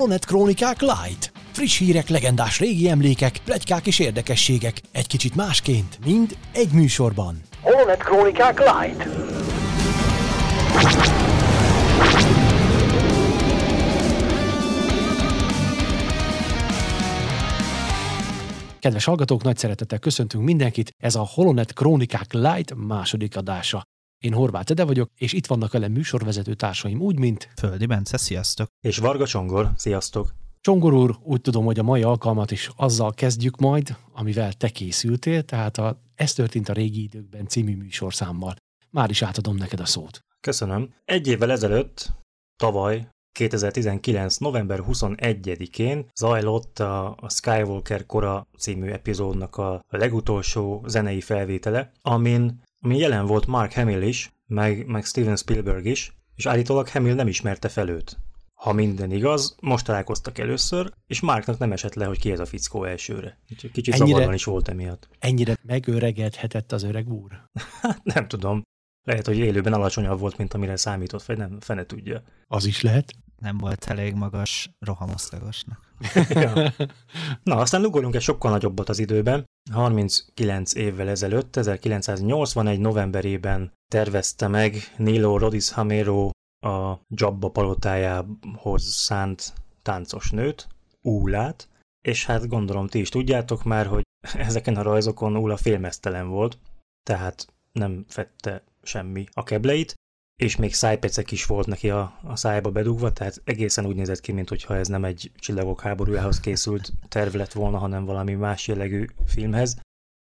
Holonet Krónikák Light. Friss hírek, legendás régi emlékek, plegykák és érdekességek. Egy kicsit másként, mind egy műsorban. Holonet Krónikák Light. Kedves hallgatók, nagy szeretettel köszöntünk mindenkit, ez a Holonet Krónikák Light második adása. Én Horváth Ede vagyok, és itt vannak velem műsorvezető társaim úgy, mint... Földi Bence, sziasztok! És Varga Csongor, sziasztok! Csongor úr, úgy tudom, hogy a mai alkalmat is azzal kezdjük majd, amivel te készültél, tehát a Ez történt a régi időkben című műsorszámmal. Már is átadom neked a szót. Köszönöm. Egy évvel ezelőtt, tavaly, 2019. november 21-én zajlott a, a Skywalker kora című epizódnak a legutolsó zenei felvétele, amin, amin jelen volt Mark Hamill is, meg, meg Steven Spielberg is, és állítólag Hamill nem ismerte fel őt. Ha minden igaz, most találkoztak először, és Marknak nem esett le, hogy ki ez a fickó elsőre. Úgyhogy kicsit ennyire, zavarban is volt emiatt. Ennyire megöregedhetett az öreg úr? Hát nem tudom. Lehet, hogy élőben alacsonyabb volt, mint amire számított, vagy nem, fene tudja. Az is lehet. Nem volt elég magas rohamosztagosnak. Ja. Na, aztán ugorjunk egy sokkal nagyobbat az időben. 39 évvel ezelőtt, 1981 novemberében tervezte meg Nilo Rodis Hamero a Jabba palotájához szánt táncos nőt, Úlát, és hát gondolom ti is tudjátok már, hogy ezeken a rajzokon Úla félmeztelen volt, tehát nem fette semmi a kebleit, és még szájpecek is volt neki a, a szájba bedugva, tehát egészen úgy nézett ki, mintha ez nem egy csillagok háborújához készült terv lett volna, hanem valami más jellegű filmhez.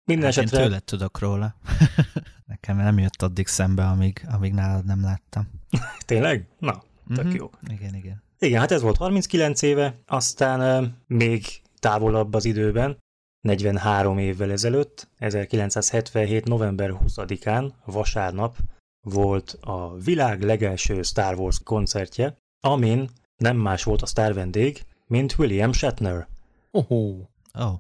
Minden hát esetre... Én tőled tudok róla. Nekem nem jött addig szembe, amíg, amíg nálad nem láttam. Tényleg? Na, tök mm-hmm. jó. Igen, igen. Igen, hát ez volt 39 éve, aztán uh, még távolabb az időben, 43 évvel ezelőtt, 1977. november 20-án, vasárnap volt a világ legelső Star Wars koncertje, amin nem más volt a sztár vendég, mint William Shatner. Oh. oh.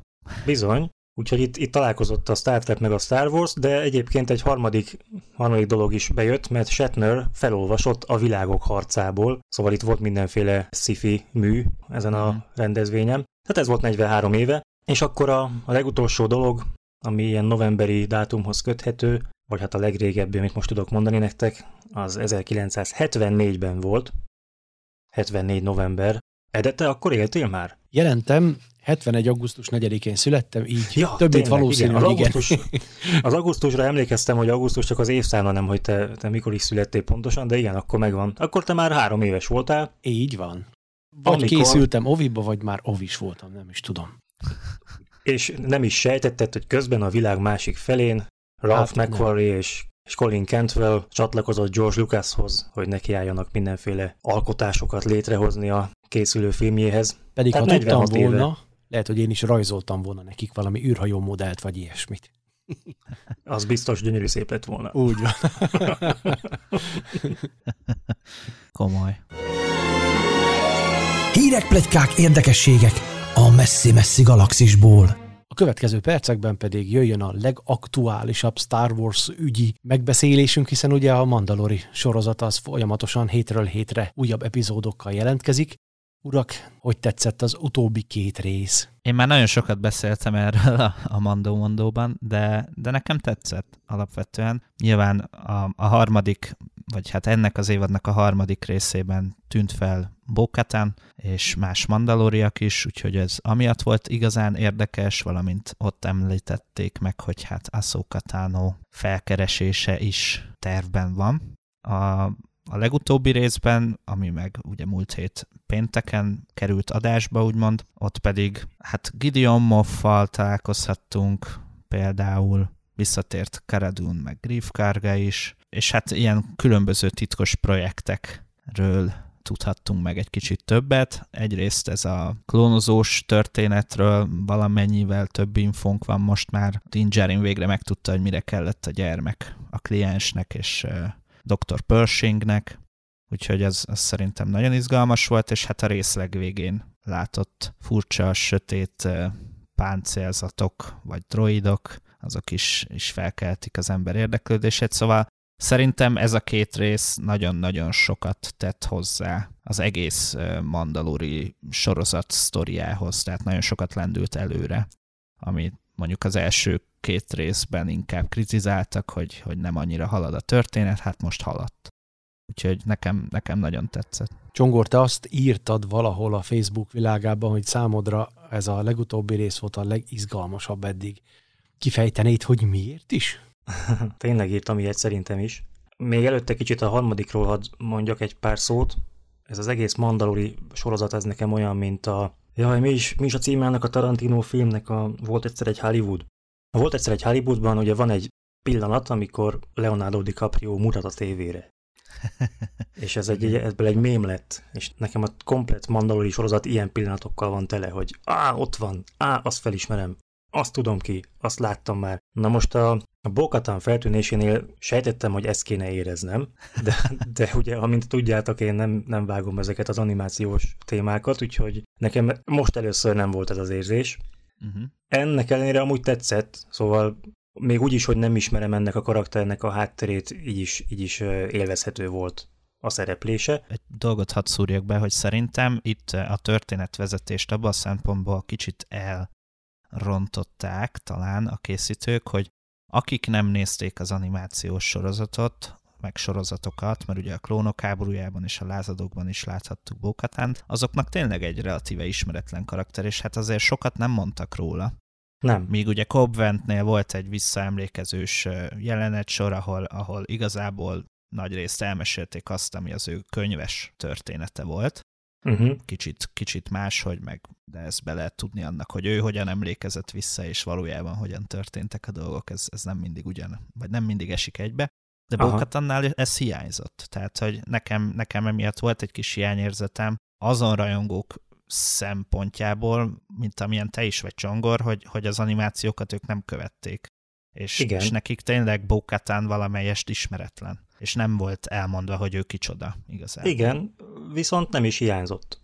Bizony, úgyhogy itt, itt találkozott a Star Trek meg a Star Wars, de egyébként egy harmadik, harmadik dolog is bejött, mert Shatner felolvasott a világok harcából, szóval itt volt mindenféle sci-fi mű ezen a mhm. rendezvényen. Tehát ez volt 43 éve, és akkor a, a legutolsó dolog, ami ilyen novemberi dátumhoz köthető, vagy hát a legrégebbi, amit most tudok mondani nektek, az 1974-ben volt, 74 november. Ede, te akkor éltél már? Jelentem, 71. augusztus 4-én születtem, így ja, több mint valószínű, igen. Az, augusztus, az augusztusra emlékeztem, hogy augusztus csak az évszámla, nem, hogy te, te mikor is születtél pontosan, de igen, akkor megvan. Akkor te már három éves voltál. Így van. Vagy Amikor... készültem oviba, vagy már ovis voltam, nem is tudom. És nem is sejtetted, hogy közben a világ másik felén Ralph hát, McQuarrie és és Colin Cantwell csatlakozott George Lucashoz, hogy nekiálljanak mindenféle alkotásokat létrehozni a készülő filmjéhez. Pedig Tehát ha tudtam volna, éve. lehet, hogy én is rajzoltam volna nekik valami űrhajó modellt, vagy ilyesmit. Az biztos gyönyörű szép lett volna. Úgy van. Komoly. Hírek, plegykák, érdekességek a messzi-messzi galaxisból. Következő percekben pedig jöjjön a legaktuálisabb Star Wars ügyi megbeszélésünk, hiszen ugye a Mandalori sorozat az folyamatosan hétről hétre újabb epizódokkal jelentkezik. Urak, hogy tetszett az utóbbi két rész? Én már nagyon sokat beszéltem erről a, Mandó Mondóban, de, de nekem tetszett alapvetően. Nyilván a, a harmadik, vagy hát ennek az évadnak a harmadik részében tűnt fel Bokatan és más mandalóriak is, úgyhogy ez amiatt volt igazán érdekes, valamint ott említették meg, hogy hát Ahsoka felkeresése is tervben van. A a legutóbbi részben, ami meg ugye múlt hét pénteken került adásba, úgymond, ott pedig hát Gideon Moffal találkozhattunk például, visszatért Karadun meg Grief Karga is, és hát ilyen különböző titkos projektekről tudhattunk meg egy kicsit többet. Egyrészt ez a klónozós történetről valamennyivel több infónk van most már. Dingerin végre megtudta, hogy mire kellett a gyermek a kliensnek, és Dr. Pershingnek, úgyhogy ez, ez szerintem nagyon izgalmas volt, és hát a részleg végén látott furcsa, sötét páncélzatok, vagy droidok, azok is, is felkeltik az ember érdeklődését, szóval Szerintem ez a két rész nagyon-nagyon sokat tett hozzá az egész Mandalori sorozat sztoriához, tehát nagyon sokat lendült előre, ami mondjuk az első két részben inkább kritizáltak, hogy, hogy nem annyira halad a történet, hát most haladt. Úgyhogy nekem, nekem nagyon tetszett. Csongor, te azt írtad valahol a Facebook világában, hogy számodra ez a legutóbbi rész volt a legizgalmasabb eddig. Kifejtenéd, hogy miért is? Tényleg írtam ilyet szerintem is. Még előtte kicsit a harmadikról hadd mondjak egy pár szót. Ez az egész Mandalori sorozat, ez nekem olyan, mint a... Jaj, mi is, mi is a címe ennek a Tarantino filmnek a... Volt egyszer egy Hollywood. Volt egyszer egy Hollywoodban, ugye van egy pillanat, amikor Leonardo DiCaprio mutat a tévére. és ez egy, ebből egy mém lett, és nekem a komplet Mandalori sorozat ilyen pillanatokkal van tele, hogy á, ott van, á, azt felismerem, azt tudom ki, azt láttam már. Na most a, a Bokatan feltűnésénél sejtettem, hogy ezt kéne éreznem, de, de ugye, amint tudjátok, én nem, nem vágom ezeket az animációs témákat, úgyhogy nekem most először nem volt ez az érzés. Uh-huh. Ennek ellenére amúgy tetszett, szóval még úgy is, hogy nem ismerem ennek a karakternek a hátterét, így is, így is élvezhető volt a szereplése. Egy dolgot hadd szúrjak be, hogy szerintem itt a történetvezetést abban a szempontból kicsit elrontották talán a készítők, hogy akik nem nézték az animációs sorozatot, meg sorozatokat, mert ugye a klónok háborújában és a lázadókban is láthattuk Bókatánt, azoknak tényleg egy relatíve ismeretlen karakter, és hát azért sokat nem mondtak róla. Nem. Míg ugye Cobb Ventnél volt egy visszaemlékezős jelenet sor, ahol, ahol igazából nagy részt elmesélték azt, ami az ő könyves története volt. Uh-huh. Kicsit, kicsit hogy meg, de ezt be lehet tudni annak, hogy ő hogyan emlékezett vissza, és valójában hogyan történtek a dolgok, ez, ez nem mindig ugyan, vagy nem mindig esik egybe. De Bokatannál ez hiányzott. Tehát, hogy nekem, nekem emiatt volt egy kis hiányérzetem. Azon rajongók szempontjából, mint amilyen te is vagy Csongor, hogy, hogy az animációkat ők nem követték. És, Igen. és nekik tényleg Bókatán valamelyest ismeretlen. És nem volt elmondva, hogy ő kicsoda igazából. Igen, viszont nem is hiányzott.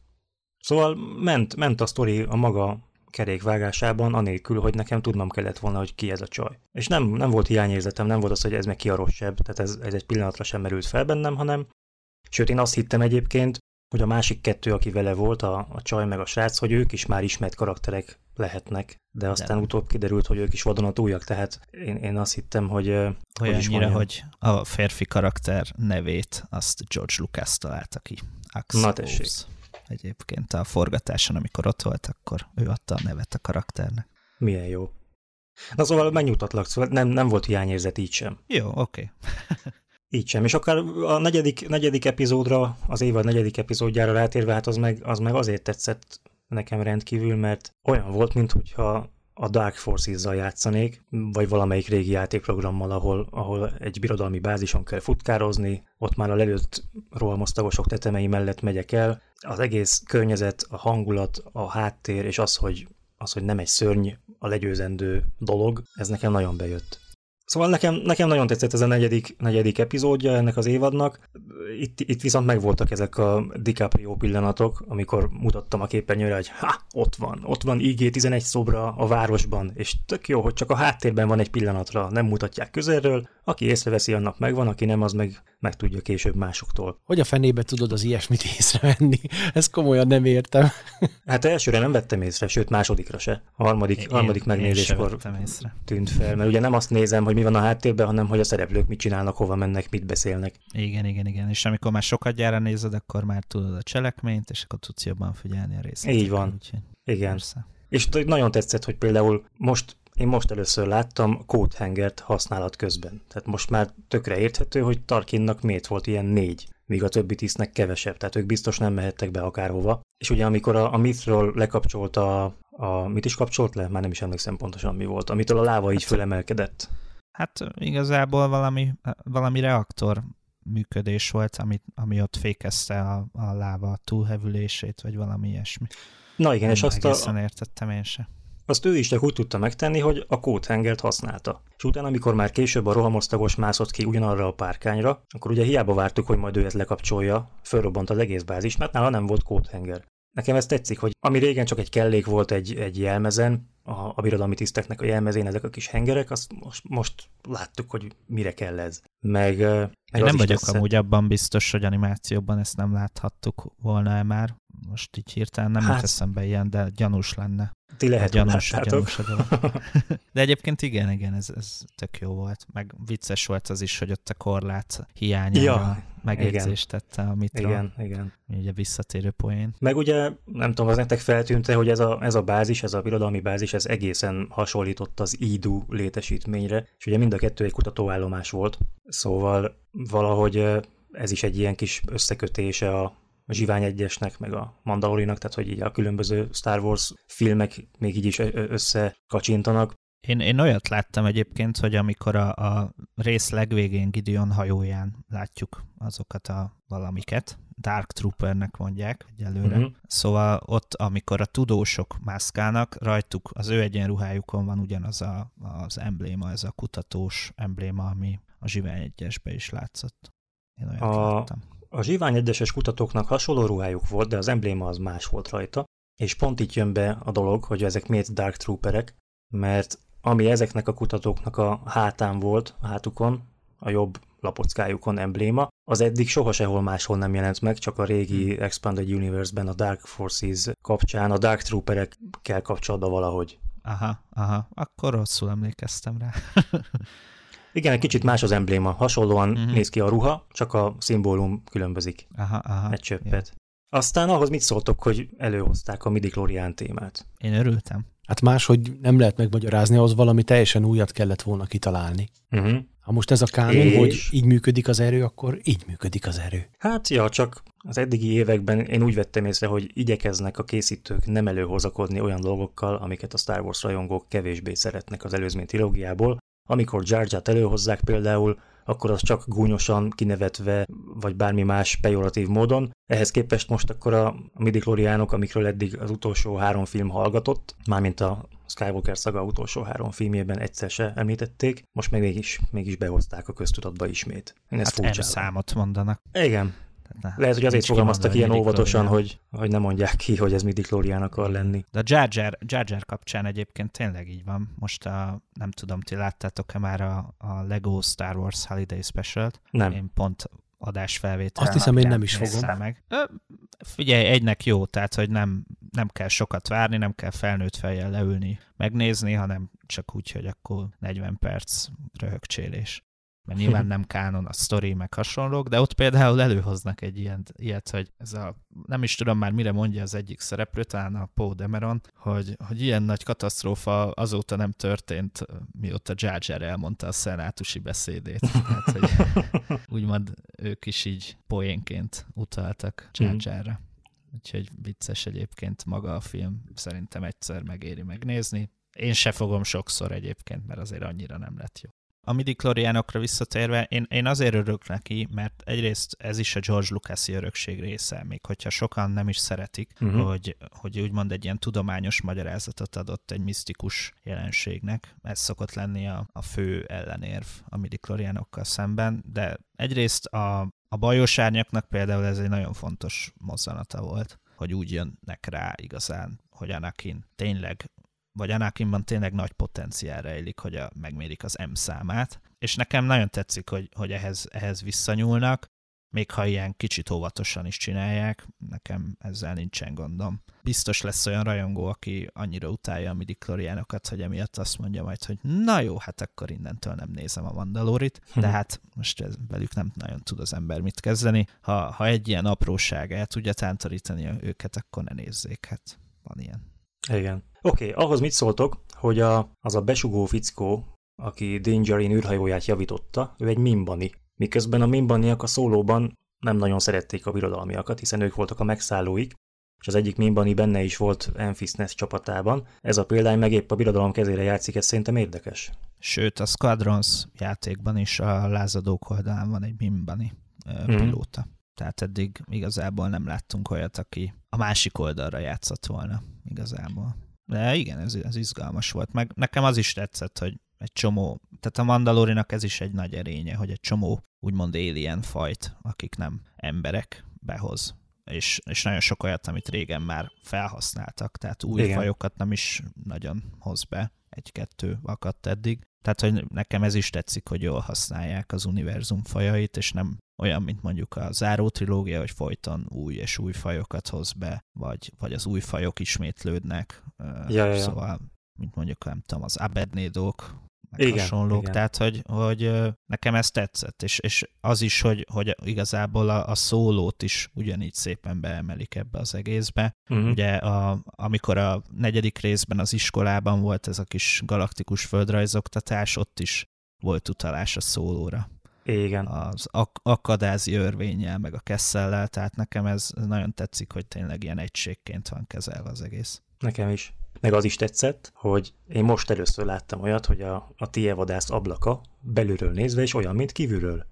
Szóval ment, ment a sztori a maga kerékvágásában, anélkül, hogy nekem tudnom kellett volna, hogy ki ez a csaj. És nem, nem volt hiányérzetem, nem volt az, hogy ez meg ki a rosszabb, tehát ez, ez egy pillanatra sem merült fel bennem, hanem Sőt, én azt hittem egyébként, hogy a másik kettő, aki vele volt, a, a csaj meg a srác, hogy ők is már ismert karakterek lehetnek, de aztán de. utóbb kiderült, hogy ők is vadonatújak, tehát én, én azt hittem, hogy... Olyannyira, hogy, hogy a férfi karakter nevét azt George Lucas találta ki. Axel Na tessék. Egyébként a forgatáson, amikor ott volt, akkor ő adta a nevet a karakternek. Milyen jó. Na szóval megnyugtatlak, szóval nem, nem volt hiányérzet így sem. Jó, oké. Okay. Így sem. És akár a negyedik, negyedik epizódra, az évad negyedik epizódjára rátérve, hát az meg, az meg azért tetszett nekem rendkívül, mert olyan volt, mintha a Dark Forces-zal játszanék, vagy valamelyik régi játékprogrammal, ahol, ahol egy birodalmi bázison kell futkározni, ott már a lelőtt rohamosztagosok tetemei mellett megyek el. Az egész környezet, a hangulat, a háttér, és az, hogy, az, hogy nem egy szörny a legyőzendő dolog, ez nekem nagyon bejött. Szóval nekem, nekem nagyon tetszett ez a negyedik, negyedik epizódja ennek az évadnak. Itt, itt viszont megvoltak ezek a DiCaprio pillanatok, amikor mutattam a képernyőre, hogy ha, ott van, ott van IG-11 szobra a városban, és tök jó, hogy csak a háttérben van egy pillanatra, nem mutatják közelről, aki észreveszi, annak megvan, aki nem, az meg megtudja később másoktól. Hogy a fenébe tudod az ilyesmit észrevenni? Ezt komolyan nem értem. Hát elsőre nem vettem észre, sőt másodikra se. A harmadik, én, harmadik megnézéskor tűnt fel, mert ugye nem azt nézem, hogy mi van a háttérben, hanem hogy a szereplők mit csinálnak, hova mennek, mit beszélnek. Igen, igen, igen. És amikor már sokat gyára nézed, akkor már tudod a cselekményt, és akkor tudsz jobban figyelni a részletekre. Így van. Úgyhogy igen. Persze. És nagyon tetszett, hogy például most én most először láttam Coathangert használat közben. Tehát most már tökre érthető, hogy Tarkinnak miért volt ilyen négy, míg a többi tisztnek kevesebb, tehát ők biztos nem mehettek be akárhova. És ugye amikor a, a Mithról lekapcsolta a, a, mit is kapcsolt le? Már nem is emlékszem pontosan mi volt, amitől a láva így hát, fölemelkedett. Hát igazából valami, valami reaktor működés volt, ami, ami ott fékezte a, a láva túlhevülését, vagy valami ilyesmi. Na igen, nem és azt a... értettem én se. Azt ő is csak úgy tudta megtenni, hogy a kódhengert használta. És utána, amikor már később a rohamosztagos mászott ki ugyanarra a párkányra, akkor ugye hiába vártuk, hogy majd őt lekapcsolja, fölrobbant az egész bázis, mert nála nem volt kódhenger. Nekem ez tetszik, hogy ami régen csak egy kellék volt egy, egy jelmezen, a, a birodalmi tiszteknek a jelmezén ezek a kis hengerek, azt most, most láttuk, hogy mire kell ez. Meg, meg Én nem vagyok lesz... amúgy abban biztos, hogy animációban ezt nem láthattuk volna-e már. Most így hirtelen nem hát, eszembe ilyen, de gyanús lenne. Ti lehet, gyanús, gyanús De egyébként igen, igen, ez, ez tök jó volt. Meg vicces volt az is, hogy ott a korlát hiányára ja, megjegyzést tette a Mitra. Igen, igen. Ugye visszatérő poén. Meg ugye, nem tudom, az nektek feltűnte, hogy ez a, ez a bázis, ez a birodalmi bázis, ez egészen hasonlított az IDU létesítményre, és ugye mind a kettő egy kutatóállomás volt, szóval valahogy ez is egy ilyen kis összekötése a a Zsivány egyesnek, meg a Mandalorinak, tehát hogy így a különböző Star Wars filmek még így is összekacsintanak. Én, én olyat láttam egyébként, hogy amikor a, a rész legvégén Gideon hajóján látjuk azokat a valamiket, Dark Troopernek mondják egyelőre. Uh-huh. Szóval ott, amikor a tudósok mászkálnak, rajtuk az ő egyenruhájukon van ugyanaz a, az embléma, ez a kutatós embléma, ami a Zsivány egyesbe is látszott. Én olyat a, láttam. A zsivány egyeses kutatóknak hasonló ruhájuk volt, de az embléma az más volt rajta, és pont itt jön be a dolog, hogy ezek miért Dark Trooperek, mert ami ezeknek a kutatóknak a hátán volt, a hátukon, a jobb lapockájukon embléma, az eddig soha sehol máshol nem jelent meg, csak a régi hmm. Expanded Universe-ben a Dark Forces kapcsán a Dark Trooperekkel kapcsolatban valahogy. Aha, aha, akkor rosszul emlékeztem rá. Igen, egy kicsit más az embléma. Hasonlóan uh-huh. néz ki a ruha, csak a szimbólum különbözik. Aha, aha. Egy csöppet. Ja. Aztán ahhoz mit szóltok, hogy előhozták a midi témát? Én örültem. Hát máshogy nem lehet megmagyarázni, ahhoz valami teljesen újat kellett volna kitalálni. Uh-huh. Ha most ez a kánon, és... hogy így működik az erő, akkor így működik az erő. Hát ja, csak az eddigi években én úgy vettem észre, hogy igyekeznek a készítők nem előhozakodni olyan dolgokkal, amiket a Star Wars rajongók kevésbé szeretnek az előzmény trilógiából, amikor Jar előhozzák például, akkor az csak gúnyosan kinevetve, vagy bármi más pejoratív módon. Ehhez képest most akkor a midichloriánok, amikről eddig az utolsó három film hallgatott, mármint a Skywalker szaga utolsó három filmjében egyszer se említették, most meg mégis, mégis behozták a köztudatba ismét. Én ezt hát számot mondanak. Igen, ne, Lehet, hogy azért fogalmaztak ilyen óvatosan, hogy, hogy ne mondják ki, hogy ez midi Chlorian akar lenni. De a Jar Jar, Jar Jar kapcsán egyébként tényleg így van. Most a, nem tudom, ti láttátok-e már a, a Lego Star Wars Holiday Special-t? Nem. Én pont adásfelvétel. Azt hiszem, én nem is fogom. Meg. Figyelj, egynek jó, tehát, hogy nem, nem kell sokat várni, nem kell felnőtt fejjel leülni, megnézni, hanem csak úgy, hogy akkor 40 perc röhögcsélés mert nyilván nem kánon a sztori, meg hasonlók, de ott például előhoznak egy ilyen, ilyet, hogy ez a, nem is tudom már mire mondja az egyik szereplő, talán a Poe Dameron, hogy, hogy ilyen nagy katasztrófa azóta nem történt, mióta Jar Jar elmondta a szenátusi beszédét. Tehát, hogy úgymond ők is így poénként utaltak Jar hmm. Jarra. Úgyhogy vicces egyébként maga a film, szerintem egyszer megéri megnézni. Én se fogom sokszor egyébként, mert azért annyira nem lett jó. A midi visszatérve, én, én azért örülök neki, mert egyrészt ez is a George Lucas-i örökség része, még hogyha sokan nem is szeretik, uh-huh. hogy, hogy úgymond egy ilyen tudományos magyarázatot adott egy misztikus jelenségnek. Ez szokott lenni a, a fő ellenérv a midi szemben, de egyrészt a, a bajos árnyaknak például ez egy nagyon fontos mozzanata volt, hogy úgy jönnek rá igazán, hogy Anakin tényleg vagy Anakinban tényleg nagy potenciál rejlik, hogy a, megmérik az M számát, és nekem nagyon tetszik, hogy, hogy ehhez, ehhez visszanyúlnak, még ha ilyen kicsit óvatosan is csinálják, nekem ezzel nincsen gondom. Biztos lesz olyan rajongó, aki annyira utálja a midi hogy emiatt azt mondja majd, hogy na jó, hát akkor innentől nem nézem a Mandalorit, hm. de hát most ez, velük nem nagyon tud az ember mit kezdeni. Ha, ha egy ilyen apróság el tudja tántorítani őket, akkor ne nézzék, hát van ilyen. Igen. Oké, okay, ahhoz mit szóltok, hogy a, az a besugó fickó, aki Dangerin űrhajóját javította, ő egy mimbani. Miközben a mimbaniak a szólóban nem nagyon szerették a birodalmiakat, hiszen ők voltak a megszállóik, és az egyik mimbani benne is volt Enfis csapatában. Ez a példány meg épp a birodalom kezére játszik, ez szerintem érdekes. Sőt, a Squadrons játékban is a lázadók oldalán van egy mimbani mm. pilóta. Tehát eddig igazából nem láttunk olyat, aki a másik oldalra játszott volna igazából. De igen, ez, ez izgalmas volt. Meg nekem az is tetszett, hogy egy csomó, tehát a Mandalorinak ez is egy nagy erénye, hogy egy csomó úgymond alien fajt, akik nem emberek, behoz. és, és nagyon sok olyat, amit régen már felhasználtak, tehát új Igen. fajokat nem is nagyon hoz be, egy-kettő akadt eddig. Tehát, hogy nekem ez is tetszik, hogy jól használják az univerzum fajait, és nem olyan, mint mondjuk a záró trilógia, hogy folyton új és új fajokat hoz be, vagy, vagy az új fajok ismétlődnek. Ja, ja, szóval, mint mondjuk, nem tudom, az abednédók, meg igen, hasonlók. Igen. Tehát, hogy, hogy nekem ez tetszett, és, és az is, hogy, hogy igazából a, a szólót is ugyanígy szépen beemelik ebbe az egészbe. Uh-huh. Ugye a, amikor a negyedik részben az iskolában volt ez a kis galaktikus földrajzoktatás, ott is volt utalás a szólóra. Igen. Az ak- akadázi örvényel, meg a kessellel, tehát nekem ez nagyon tetszik, hogy tényleg ilyen egységként van kezelve az egész. Nekem is. Meg az is tetszett, hogy én most először láttam olyat, hogy a, a tievadász ablaka belülről nézve is olyan, mint kívülről.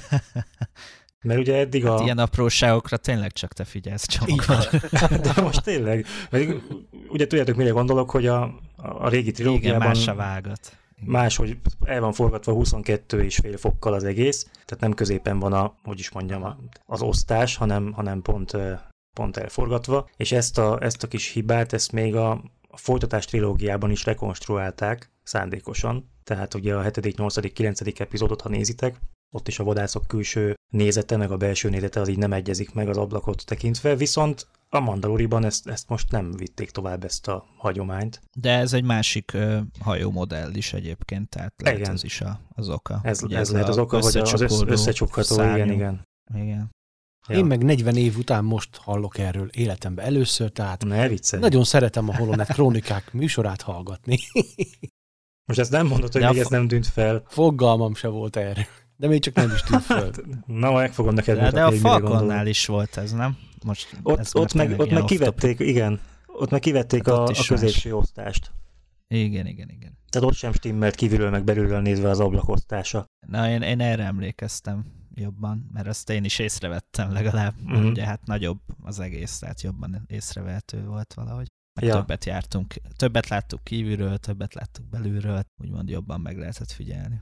Mert ugye eddig hát a... ilyen apróságokra tényleg csak te figyelsz, csak. De most tényleg. Mert ugye tudjátok, mire gondolok, hogy a, a régi trilógiában... Igen, más a vágat. Más, hogy el van forgatva 22 és fél fokkal az egész, tehát nem középen van a, hogy is mondjam, az osztás, hanem, hanem pont, pont elforgatva, és ezt a, ezt a kis hibát, ezt még a, a folytatás trilógiában is rekonstruálták szándékosan, tehát ugye a 7., 8., 9. epizódot, ha nézitek, ott is a vadászok külső nézete, meg a belső nézete az így nem egyezik meg az ablakot tekintve, viszont a Mandaloriban ezt, ezt most nem vitték tovább ezt a hagyományt. De ez egy másik uh, hajómodell is egyébként, tehát lehet igen. ez is a, az oka. Ez, ez, ez lehet az oka, hogy az összecsukható, igen, igen. Igen. Ja. Én meg 40 év után most hallok erről életemben először, tehát ne nagyon szeretem a Holonet Krónikák műsorát hallgatni. most ezt nem mondod, hogy De még ez nem tűnt fel. Fogalmam se volt erre. De még csak nem is tűnt fel. Hát, na, meg fogom neked De, de a Falconnál is volt ez, nem? Most ott, ott, meg, ott meg kivették, igen, ott meg kivették hát a, a középső osztást. Igen, igen, igen. Tehát ott sem stimmelt kívülről meg belülről nézve az ablakosztása. Na, én, én erre emlékeztem jobban, mert azt én is észrevettem legalább, mm-hmm. ugye hát nagyobb az egész, tehát jobban észrevehető volt valahogy. Meg ja. többet jártunk, többet láttuk kívülről, többet láttuk belülről, úgymond jobban meg lehetett figyelni.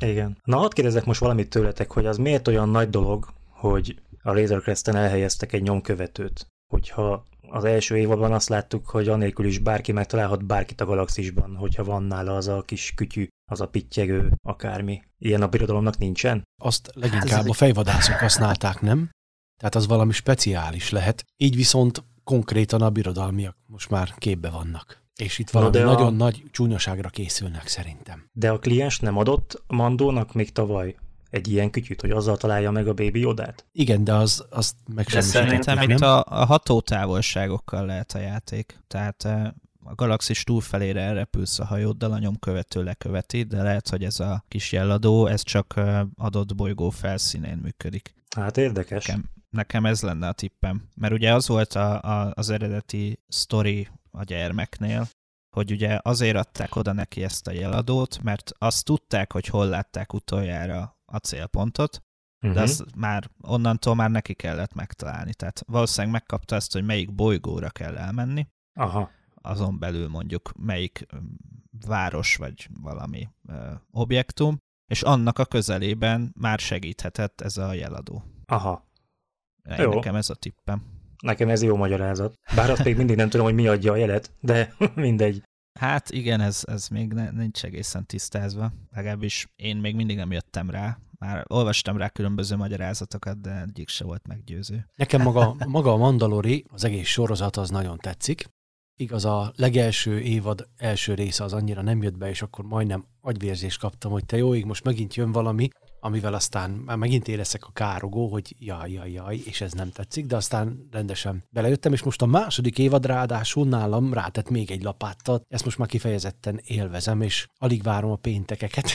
Igen. Na, hadd kérdezek most valamit tőletek, hogy az miért olyan nagy dolog, hogy a Razor Crest-en elhelyeztek egy nyomkövetőt? Hogyha az első évadban azt láttuk, hogy anélkül is bárki megtalálhat bárkit a galaxisban, hogyha van nála az a kis kütyű, az a pittyegő, akármi. Ilyen a birodalomnak nincsen? Azt leginkább a fejvadászok használták, nem? Tehát az valami speciális lehet. Így viszont konkrétan a birodalmiak most már képbe vannak. És itt valami no, nagyon a... nagy csúnyaságra készülnek szerintem. De a kliens nem adott Mandónak még tavaly egy ilyen kütyűt, hogy azzal találja meg a Baby Yodát? Igen, de az, az meg sem Szerintem itt a, a hatótávolságokkal lehet a játék. Tehát eh, a galaxis túlfelére elrepülsz a hajóddal, a nyomkövető leköveti, de lehet, hogy ez a kis jelladó, ez csak eh, adott bolygó felszínén működik. Hát érdekes. Nekem, nekem ez lenne a tippem. Mert ugye az volt a, a, az eredeti story a gyermeknél, hogy ugye azért adták oda neki ezt a jeladót, mert azt tudták, hogy hol látták utoljára a célpontot, uh-huh. de mhm. azt már onnantól már neki kellett megtalálni. Tehát valószínűleg megkapta ezt, hogy melyik bolygóra kell elmenni. Aha. Azon belül mondjuk melyik város vagy valami ö, objektum, és annak a közelében már segíthetett ez a jeladó. Aha. Én Jó. Nekem ez a tippem. Nekem ez jó magyarázat. Bár azt még mindig nem tudom, hogy mi adja a jelet, de mindegy. Hát igen, ez, ez még ne, nincs egészen tisztázva. Legalábbis én még mindig nem jöttem rá. Már olvastam rá különböző magyarázatokat, de egyik se volt meggyőző. Nekem maga, maga a Mandalori, az egész sorozat az nagyon tetszik. Igaz, a legelső évad első része az annyira nem jött be, és akkor majdnem agyvérzést kaptam, hogy te jó ég, most megint jön valami, amivel aztán már megint érezek a károgó, hogy jaj, jaj, jaj, és ez nem tetszik, de aztán rendesen belejöttem, és most a második évad ráadásul nálam rátett még egy lapáttal. Ezt most már kifejezetten élvezem, és alig várom a péntekeket,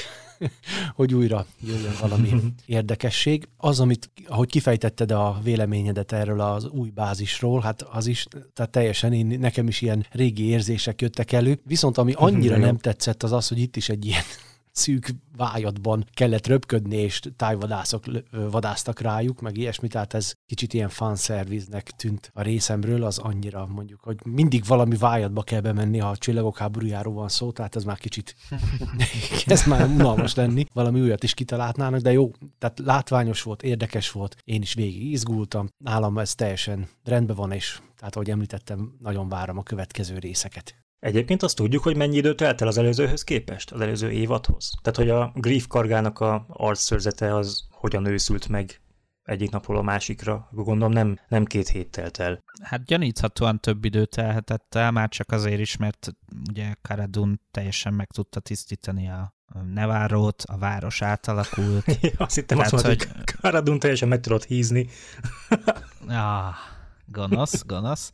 hogy újra jöjjön valami érdekesség. Az, amit, ahogy kifejtetted a véleményedet erről az új bázisról, hát az is, tehát teljesen én, nekem is ilyen régi érzések jöttek elő. Viszont ami annyira nem tetszett, az az, hogy itt is egy ilyen szűk vájatban kellett röpködni, és tájvadászok vadáztak rájuk, meg ilyesmi, tehát ez kicsit ilyen fanszerviznek tűnt a részemről, az annyira mondjuk, hogy mindig valami vájatba kell bemenni, ha a csillagok háborújáról van szó, tehát ez már kicsit kezd már unalmas lenni, valami újat is kitalálnának, de jó, tehát látványos volt, érdekes volt, én is végig izgultam, nálam ez teljesen rendben van, és tehát ahogy említettem, nagyon várom a következő részeket. Egyébként azt tudjuk, hogy mennyi idő telt el az előzőhöz képest, az előző évadhoz. Tehát, hogy a Grief kargának a arcszörzete az hogyan őszült meg egyik napról a másikra, gondolom nem, nem két hét telt el. Hát gyaníthatóan több időt telhetett el, már csak azért is, mert ugye Karadun teljesen meg tudta tisztítani a Nevárót, a város átalakult. azt hittem azt mondta, hogy Karadun teljesen meg tudott hízni. ah, gonosz, gonosz.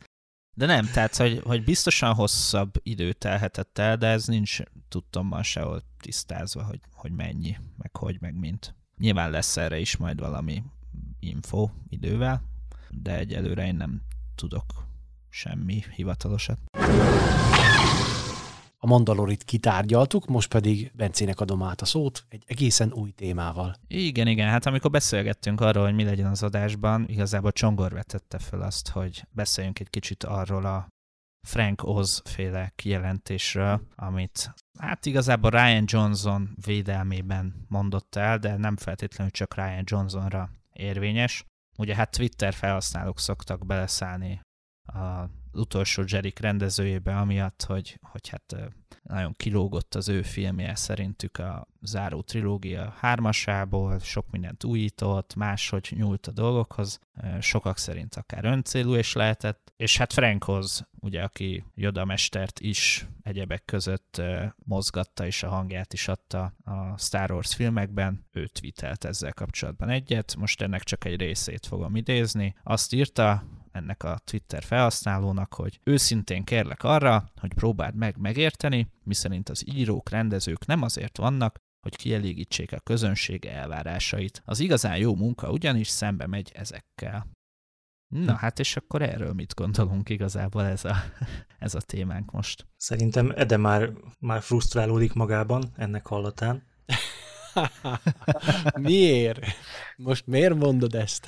De nem, tehát, hogy, hogy biztosan hosszabb idő telhetett el, de ez nincs tudtommal sehol tisztázva, hogy, hogy mennyi, meg hogy, meg mint. Nyilván lesz erre is majd valami info idővel, de egyelőre én nem tudok semmi hivatalosat. A Mandalorit kitárgyaltuk, most pedig Bencének adom át a szót egy egészen új témával. Igen, igen, hát amikor beszélgettünk arról, hogy mi legyen az adásban, igazából Csongor vetette fel azt, hogy beszéljünk egy kicsit arról a Frank Oz féle kijelentésről, amit hát igazából Ryan Johnson védelmében mondott el, de nem feltétlenül csak Ryan Johnsonra érvényes. Ugye hát Twitter felhasználók szoktak beleszállni a utolsó Jerik rendezőjébe, amiatt, hogy, hogy hát nagyon kilógott az ő filmje szerintük a záró trilógia hármasából, sok mindent újított, máshogy nyúlt a dolgokhoz, sokak szerint akár öncélú is lehetett, és hát Frankhoz, ugye, aki Yoda mestert is egyebek között mozgatta, és a hangját is adta a Star Wars filmekben, ő tweetelt ezzel kapcsolatban egyet, most ennek csak egy részét fogom idézni. Azt írta, ennek a Twitter felhasználónak, hogy őszintén kérlek arra, hogy próbáld meg megérteni, miszerint az írók, rendezők nem azért vannak, hogy kielégítsék a közönség elvárásait. Az igazán jó munka ugyanis szembe megy ezekkel. Na hm. hát, és akkor erről mit gondolunk igazából ez a, ez a témánk most? Szerintem Ede már, már frusztrálódik magában ennek hallatán. miért? Most miért mondod ezt?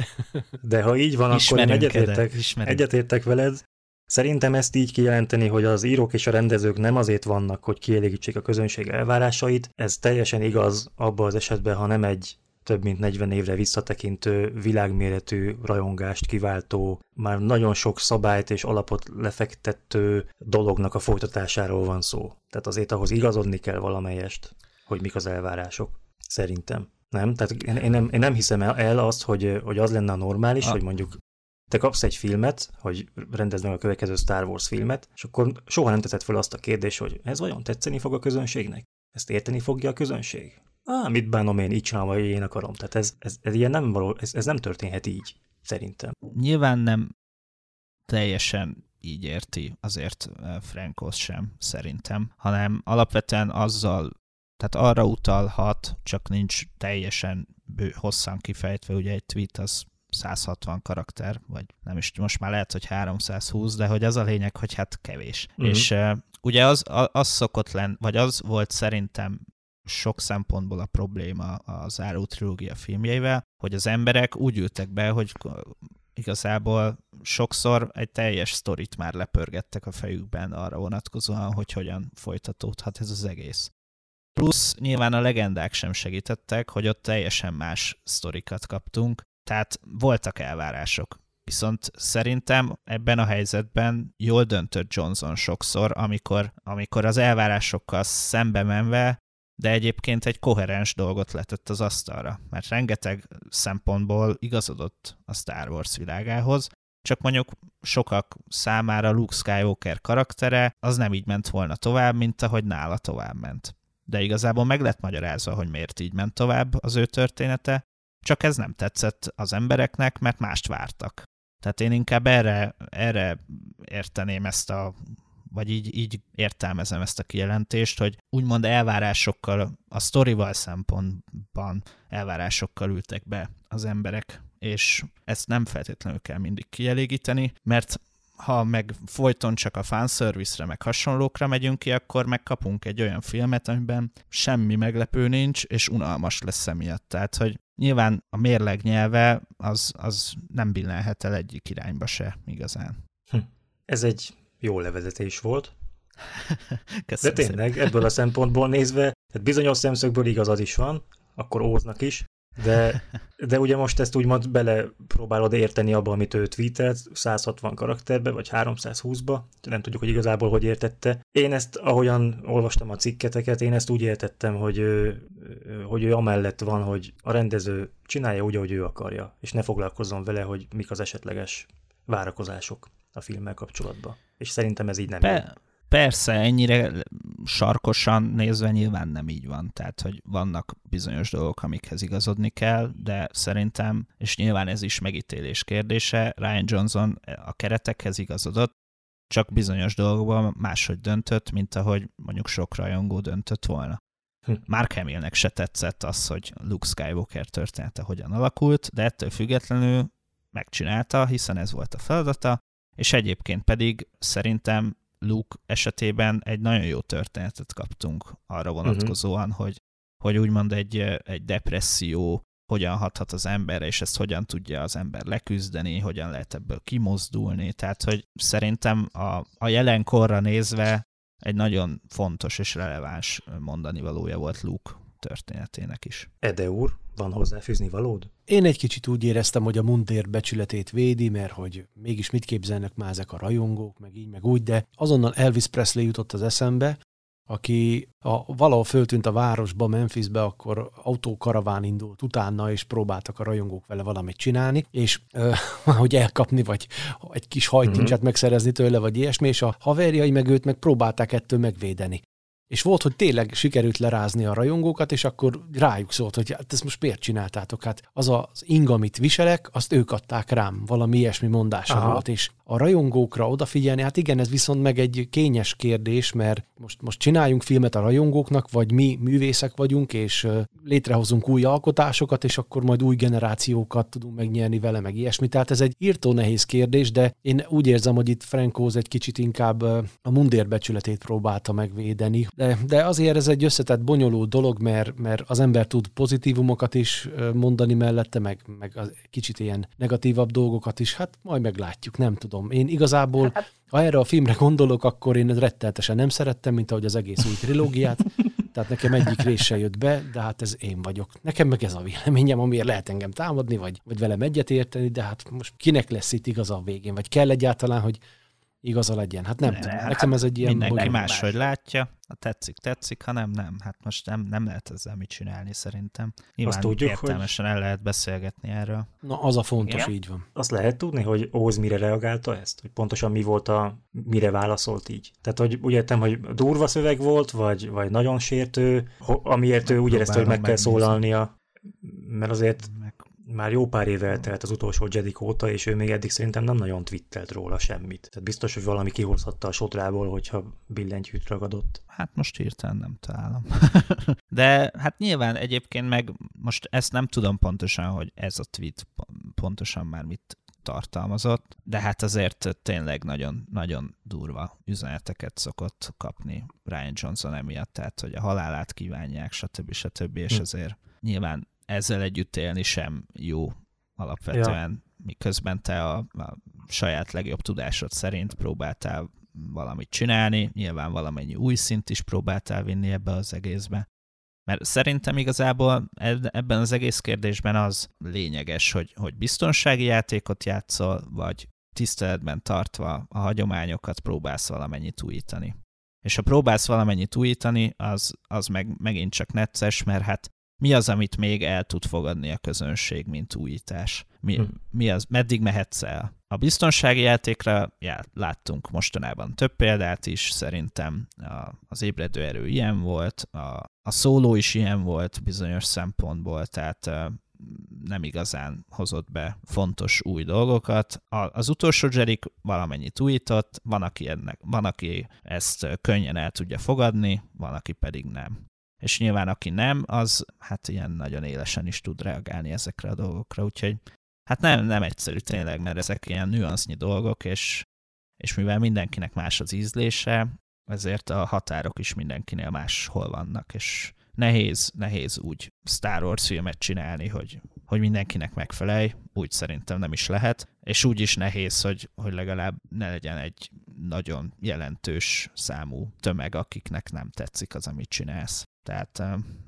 De ha így van, akkor én egyetértek, egyetértek veled. Szerintem ezt így kijelenteni, hogy az írók és a rendezők nem azért vannak, hogy kielégítsék a közönség elvárásait, ez teljesen igaz abban az esetben, ha nem egy több mint 40 évre visszatekintő, világméretű rajongást kiváltó, már nagyon sok szabályt és alapot lefektető dolognak a folytatásáról van szó. Tehát azért ahhoz igazodni kell valamelyest, hogy mik az elvárások. Szerintem. Nem? Tehát én, én, nem, én nem hiszem el azt, hogy, hogy az lenne a normális, a... hogy mondjuk te kapsz egy filmet, hogy rendezd meg a következő Star Wars filmet, és akkor soha nem teszed fel azt a kérdést, hogy ez vajon tetszeni fog a közönségnek? Ezt érteni fogja a közönség? Á, mit bánom én, így csinálom, hogy én akarom. Tehát ez, ez, ez ilyen nem való, ez, ez nem történhet így, szerintem. Nyilván nem teljesen így érti azért eh, Frankos sem, szerintem, hanem alapvetően azzal tehát arra utalhat, csak nincs teljesen bő, hosszan kifejtve, ugye egy tweet az 160 karakter, vagy nem is, most már lehet, hogy 320, de hogy az a lényeg, hogy hát kevés. Mm-hmm. És uh, ugye az, az szokott lenni, vagy az volt szerintem sok szempontból a probléma az záró trilógia filmjeivel, hogy az emberek úgy ültek be, hogy igazából sokszor egy teljes sztorit már lepörgettek a fejükben arra vonatkozóan, hogy hogyan folytatódhat ez az egész. Plusz nyilván a legendák sem segítettek, hogy ott teljesen más sztorikat kaptunk, tehát voltak elvárások. Viszont szerintem ebben a helyzetben jól döntött Johnson sokszor, amikor, amikor az elvárásokkal szembe menve, de egyébként egy koherens dolgot letett az asztalra, mert rengeteg szempontból igazodott a Star Wars világához, csak mondjuk sokak számára Luke Skywalker karaktere az nem így ment volna tovább, mint ahogy nála tovább ment de igazából meg lett magyarázva, hogy miért így ment tovább az ő története, csak ez nem tetszett az embereknek, mert mást vártak. Tehát én inkább erre, erre érteném ezt a, vagy így, így értelmezem ezt a kijelentést, hogy úgymond elvárásokkal, a sztorival szempontban elvárásokkal ültek be az emberek, és ezt nem feltétlenül kell mindig kielégíteni, mert ha meg folyton csak a fanservice-re, meg hasonlókra megyünk ki, akkor megkapunk egy olyan filmet, amiben semmi meglepő nincs, és unalmas lesz emiatt. Tehát, hogy nyilván a mérleg nyelve az, az nem billenhet el egyik irányba se igazán. Hm. Ez egy jó levezetés volt. De tényleg, szépen. ebből a szempontból nézve, tehát bizonyos szemszögből igaz az is van, akkor óznak is, de, de ugye most ezt úgymond belepróbálod érteni abba, amit ő tweetelt, 160 karakterbe, vagy 320-ba, nem tudjuk, hogy igazából hogy értette. Én ezt, ahogyan olvastam a cikketeket, én ezt úgy értettem, hogy ő, hogy ő amellett van, hogy a rendező csinálja úgy, ahogy ő akarja, és ne foglalkozzon vele, hogy mik az esetleges várakozások a filmmel kapcsolatban. És szerintem ez így nem Be- Persze, ennyire sarkosan nézve nyilván nem így van, tehát hogy vannak bizonyos dolgok, amikhez igazodni kell, de szerintem, és nyilván ez is megítélés kérdése, Ryan Johnson a keretekhez igazodott, csak bizonyos dolgokban máshogy döntött, mint ahogy mondjuk sok rajongó döntött volna. Hm. Mark Hamillnek se tetszett az, hogy Luke Skywalker története hogyan alakult, de ettől függetlenül megcsinálta, hiszen ez volt a feladata, és egyébként pedig szerintem Luke esetében egy nagyon jó történetet kaptunk arra mhm. vonatkozóan, uh-huh. hogy, hogy úgymond egy, egy depresszió hogyan hathat az emberre, és ezt hogyan tudja az ember leküzdeni, hogyan lehet ebből kimozdulni. Tehát, hogy szerintem a, a jelenkorra nézve egy nagyon fontos és releváns mondani valója volt Luke történetének is. Ede úr, van hozzáfűzni valód? Én egy kicsit úgy éreztem, hogy a mundér becsületét védi, mert hogy mégis mit képzelnek már ezek a rajongók, meg így, meg úgy, de azonnal Elvis Presley jutott az eszembe, aki a, valahol föltűnt a városba, Memphisbe, akkor autókaraván indult utána, és próbáltak a rajongók vele valamit csinálni, és ö, hogy elkapni, vagy egy kis hajtincset mm-hmm. megszerezni tőle, vagy ilyesmi, és a haverjai meg őt meg próbálták ettől megvédeni. És volt, hogy tényleg sikerült lerázni a rajongókat, és akkor rájuk szólt, hogy hát ezt most miért csináltátok? Hát az az ing, amit viselek, azt ők adták rám, valami ilyesmi mondása Aha. volt, és a rajongókra odafigyelni, hát igen, ez viszont meg egy kényes kérdés, mert most, most csináljunk filmet a rajongóknak, vagy mi művészek vagyunk, és létrehozunk új alkotásokat, és akkor majd új generációkat tudunk megnyerni vele, meg ilyesmi. Tehát ez egy írtó nehéz kérdés, de én úgy érzem, hogy itt Frankóz egy kicsit inkább a mundér becsületét próbálta megvédeni. De, de azért ez egy összetett, bonyolult dolog, mert, mert az ember tud pozitívumokat is mondani mellette, meg, meg kicsit ilyen negatívabb dolgokat is. Hát majd meglátjuk, nem tudom tudom. Én igazából, hát- ha erre a filmre gondolok, akkor én rettenetesen nem szerettem, mint ahogy az egész új trilógiát. Tehát nekem egyik része jött be, de hát ez én vagyok. Nekem meg ez a véleményem, amiért lehet engem támadni, vagy, vagy velem egyetérteni, de hát most kinek lesz itt igaza a végén, vagy kell egyáltalán, hogy igaza legyen. Hát nem ne, tudom. Hát Nekem ez egy ilyen... Mindenki máshogy látja, ha tetszik, tetszik, ha nem, nem. Hát most nem, nem lehet ezzel mit csinálni szerintem. Nyilván Azt tudjuk, értelmesen hogy... el lehet beszélgetni erről. Na, az a fontos, Igen? így van. Azt lehet tudni, hogy Óz mire reagálta ezt? Hogy pontosan mi volt a, mire válaszolt így? Tehát, hogy úgy értem, hogy durva szöveg volt, vagy, vagy nagyon sértő, amiért ő úgy érezte, hogy meg kell szólalnia, mert azért már jó pár éve eltelt az utolsó Jedik óta, és ő még eddig szerintem nem nagyon twittelt róla semmit. Tehát biztos, hogy valami kihozhatta a sotrából, hogyha billentyűt ragadott. Hát most hirtelen nem találom. De hát nyilván egyébként meg most ezt nem tudom pontosan, hogy ez a tweet pontosan már mit tartalmazott, de hát azért tényleg nagyon, nagyon durva üzeneteket szokott kapni Ryan Johnson emiatt, tehát hogy a halálát kívánják, stb. stb. és hm. azért nyilván ezzel együtt élni sem jó alapvetően, ja. miközben te a, a saját legjobb tudásod szerint próbáltál valamit csinálni, nyilván valamennyi új szint is próbáltál vinni ebbe az egészbe. Mert szerintem igazából ebben az egész kérdésben az lényeges, hogy, hogy biztonsági játékot játszol, vagy tiszteletben tartva a hagyományokat próbálsz valamennyit újítani. És ha próbálsz valamennyit újítani, az, az meg megint csak necces, mert hát mi az, amit még el tud fogadni a közönség, mint újítás? Mi, hm. mi az, meddig mehetsz el? A biztonsági játékra já, láttunk mostanában több példát is, szerintem a, az ébredő erő ilyen volt, a, a szóló is ilyen volt bizonyos szempontból, tehát nem igazán hozott be fontos új dolgokat. Az utolsó Jerik valamennyit újított, van aki, ennek, van, aki ezt könnyen el tudja fogadni, van, aki pedig nem és nyilván aki nem, az hát ilyen nagyon élesen is tud reagálni ezekre a dolgokra, úgyhogy hát nem, nem egyszerű tényleg, mert ezek ilyen nüansznyi dolgok, és és mivel mindenkinek más az ízlése, ezért a határok is mindenkinél máshol vannak, és nehéz, nehéz úgy Star Wars filmet csinálni, hogy, hogy mindenkinek megfelelj, úgy szerintem nem is lehet, és úgy is nehéz, hogy, hogy legalább ne legyen egy nagyon jelentős számú tömeg, akiknek nem tetszik az, amit csinálsz. Tehát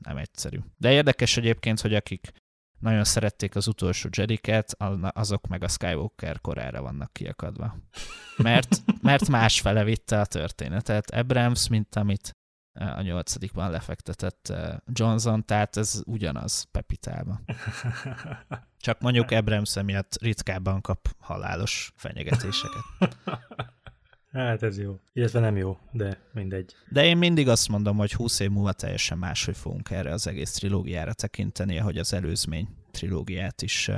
nem egyszerű. De érdekes egyébként, hogy akik nagyon szerették az utolsó Jediket, azok meg a Skywalker korára vannak kiakadva. Mert, mert másfele vitte a történetet. Abrams, mint amit a nyolcadikban lefektetett Johnson, tehát ez ugyanaz Pepitálva. Csak mondjuk Abrams miatt ritkábban kap halálos fenyegetéseket. Hát ez jó. Illetve nem jó, de mindegy. De én mindig azt mondom, hogy 20 év múlva teljesen máshogy fogunk erre az egész trilógiára tekinteni, ahogy az előzmény trilógiát is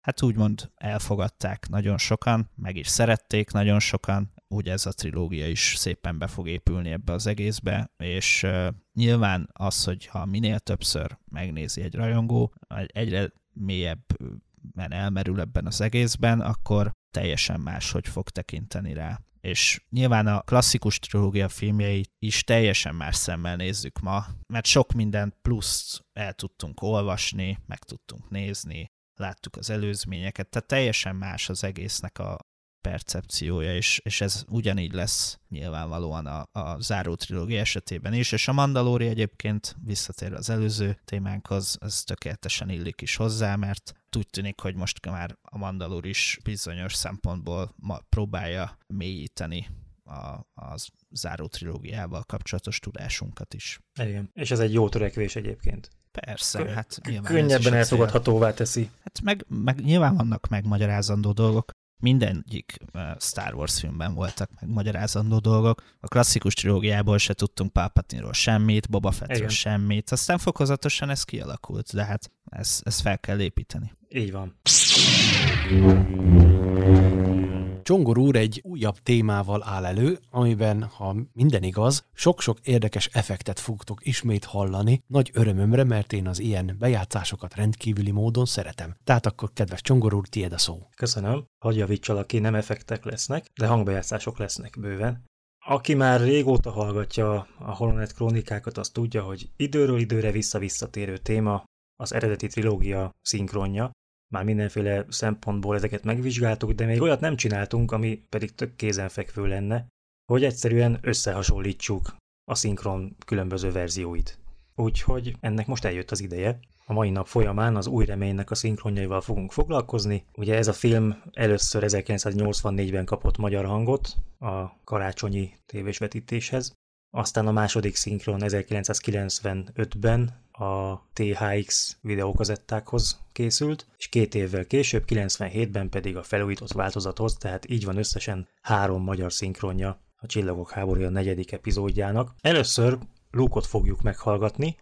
hát úgymond elfogadták nagyon sokan, meg is szerették nagyon sokan, úgy ez a trilógia is szépen be fog épülni ebbe az egészbe, és nyilván az, hogy ha minél többször megnézi egy rajongó, egyre mélyebben elmerül ebben az egészben, akkor teljesen máshogy fog tekinteni rá és nyilván a klasszikus trilógia filmjeit is teljesen más szemmel nézzük ma, mert sok mindent pluszt el tudtunk olvasni, meg tudtunk nézni, láttuk az előzményeket, tehát teljesen más az egésznek a percepciója, és, és ez ugyanígy lesz nyilvánvalóan a, a záró trilógia esetében is, és a Mandalori egyébként visszatér az előző témánkhoz, ez tökéletesen illik is hozzá, mert úgy tűnik, hogy most már a Mandalor is bizonyos szempontból ma próbálja mélyíteni a, a záró trilógiával kapcsolatos tudásunkat is. Igen, és ez egy jó törekvés egyébként. Persze, Kö- hát nyilván Könnyebben elfogadhatóvá teszi. Hát meg, meg nyilván vannak megmagyarázandó dolgok, mindegyik Star Wars filmben voltak meg magyarázandó dolgok. A klasszikus trilógiából se tudtunk Palpatine-ról semmit, Boba Fettről semmit, aztán fokozatosan ez kialakult, de hát ezt, ezt fel kell építeni. Így van. Csongor úr egy újabb témával áll elő, amiben, ha minden igaz, sok-sok érdekes effektet fogtok ismét hallani, nagy örömömre, mert én az ilyen bejátszásokat rendkívüli módon szeretem. Tehát akkor, kedves Csongor úr, tiéd a szó. Köszönöm. Hagyj javítsalak ki, nem effektek lesznek, de hangbejátszások lesznek bőven. Aki már régóta hallgatja a Holonet krónikákat, az tudja, hogy időről időre vissza-visszatérő téma az eredeti trilógia szinkronja, már mindenféle szempontból ezeket megvizsgáltuk, de még olyat nem csináltunk, ami pedig tök kézenfekvő lenne, hogy egyszerűen összehasonlítsuk a szinkron különböző verzióit. Úgyhogy ennek most eljött az ideje. A mai nap folyamán az új reménynek a szinkronjaival fogunk foglalkozni. Ugye ez a film először 1984-ben kapott magyar hangot a karácsonyi tévésvetítéshez, aztán a második szinkron 1995-ben a THX videókazettákhoz készült, és két évvel később, 97-ben pedig a felújított változathoz, tehát így van összesen három magyar szinkronja a Csillagok háborúja negyedik epizódjának. Először Lúkot fogjuk meghallgatni.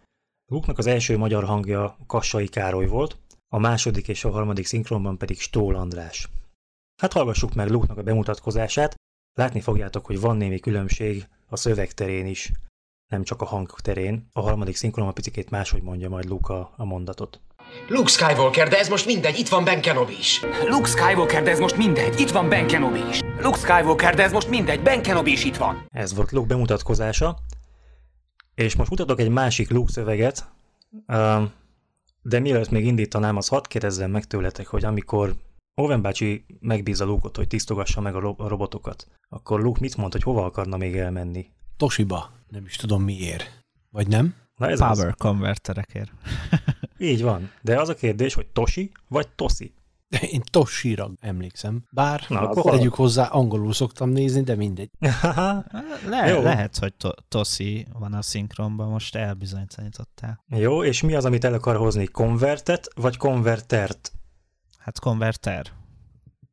Lúknak az első magyar hangja Kassai Károly volt, a második és a harmadik szinkronban pedig Stól András. Hát hallgassuk meg Lúknak a bemutatkozását, látni fogjátok, hogy van némi különbség a szövegterén is nem csak a hang terén. A harmadik szinkron a picikét máshogy mondja majd Luke a, mondatot. Luke Skywalker, de ez most mindegy, itt van Ben Kenobi is. Luke Skywalker, de ez most mindegy, itt van Ben Kenobi is. Luke Skywalker, de ez most mindegy, Ben Kenobi is itt van. Ez volt Luke bemutatkozása. És most mutatok egy másik Luke szöveget, de mielőtt még indítanám, az hadd kérdezzem meg tőletek, hogy amikor Owen bácsi megbízza Luke-ot, hogy tisztogassa meg a, ro- a robotokat, akkor Luke mit mond, hogy hova akarna még elmenni? Toshiba. Nem is tudom miért. Vagy nem? Na ez Power az. konverterekért. Így van. De az a kérdés, hogy Toshi vagy Tosi? Én Toshira emlékszem. Bár Na, akkor tegyük hozzá, angolul szoktam nézni, de mindegy. Le, Jó. lehet, hogy to- Tosi van a szinkronban, most elbizonyítottál. Jó, és mi az, amit el akar hozni? Konvertet vagy konvertert? Hát konverter.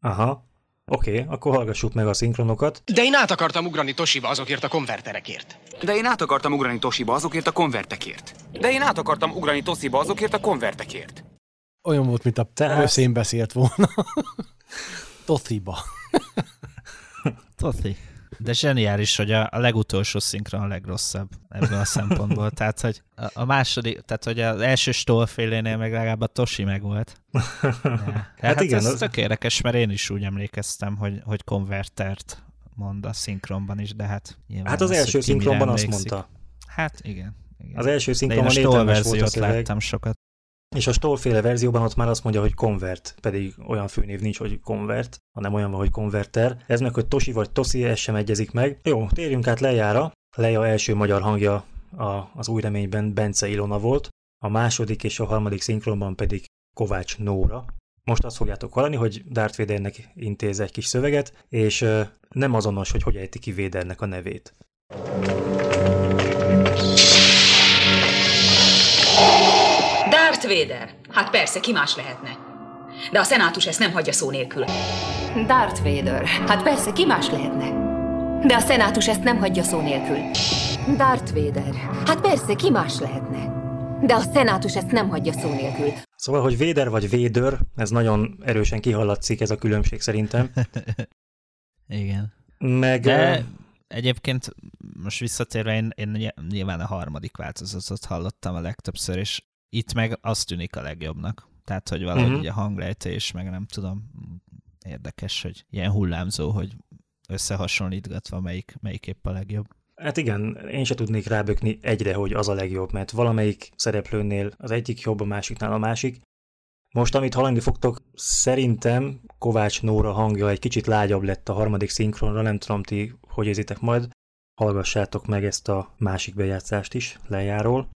Aha. Oké, okay, akkor hallgassuk meg a szinkronokat. De én át akartam ugrani Toshiba azokért a konverterekért. De én át akartam ugrani Toshiba azokért a konvertekért. De én át akartam ugrani Toshiba azokért a konvertekért. Olyan volt, mint a Tehát... őszén beszélt volna. Toshiba. Toshi. De zseniális, hogy a, a legutolsó szinkron a legrosszabb ebből a szempontból. Tehát, hogy a, a második, tehát, hogy az első stolfélénél meg legalább a Toshi meg volt. Ja. Hát, hát igen, ez az... tök érdekes, mert én is úgy emlékeztem, hogy, hogy konvertert mond a szinkronban is, de hát nyilván Hát az az, első szinkronban azt mondta. Hát igen. igen. Az első szinkronban értelmes volt a szöveg, láttam sokat. És a Stoll-féle verzióban ott már azt mondja, hogy konvert, pedig olyan főnév nincs, hogy konvert, hanem olyan van, hogy konverter. Ez meg, hogy Tosi vagy Tosi, ez sem egyezik meg. Jó, térjünk át Lejára. Leja első magyar hangja a, az új reményben Bence Ilona volt, a második és a harmadik szinkronban pedig Kovács Nóra. Most azt fogjátok hallani, hogy Darth Vadernek intéz egy kis szöveget, és nem azonos, hogy hogy ejti ki Vadernek a nevét. Vader. Hát persze, ki más lehetne. De a szenátus ezt nem hagyja szó nélkül. Darth Vader. Hát persze, ki más lehetne? De a szenátus ezt nem hagyja szó nélkül. Darth Vader. Hát persze, ki más lehetne? De a szenátus ezt nem hagyja szó nélkül. Szóval, hogy Véder vagy Védör, ez nagyon erősen kihallatszik ez a különbség szerintem. Igen. Meg De egyébként most visszatérve én, én ny- nyilván a harmadik változatot hallottam a legtöbbször, és itt meg az tűnik a legjobbnak. Tehát, hogy valahogy Mhm. uh-huh. a hanglejtés, meg nem tudom, érdekes, hogy ilyen hullámzó, hogy összehasonlítgatva melyik, melyik épp a legjobb. Hát igen, én se tudnék rábökni egyre, hogy az a legjobb, mert valamelyik szereplőnél az egyik jobb, a másiknál a másik. Most, amit hallani fogtok, szerintem Kovács Nóra hangja egy kicsit lágyabb lett a harmadik szinkronra, nem tudom ti, hogy érzitek majd. Hallgassátok meg ezt a másik bejátszást is lejáról.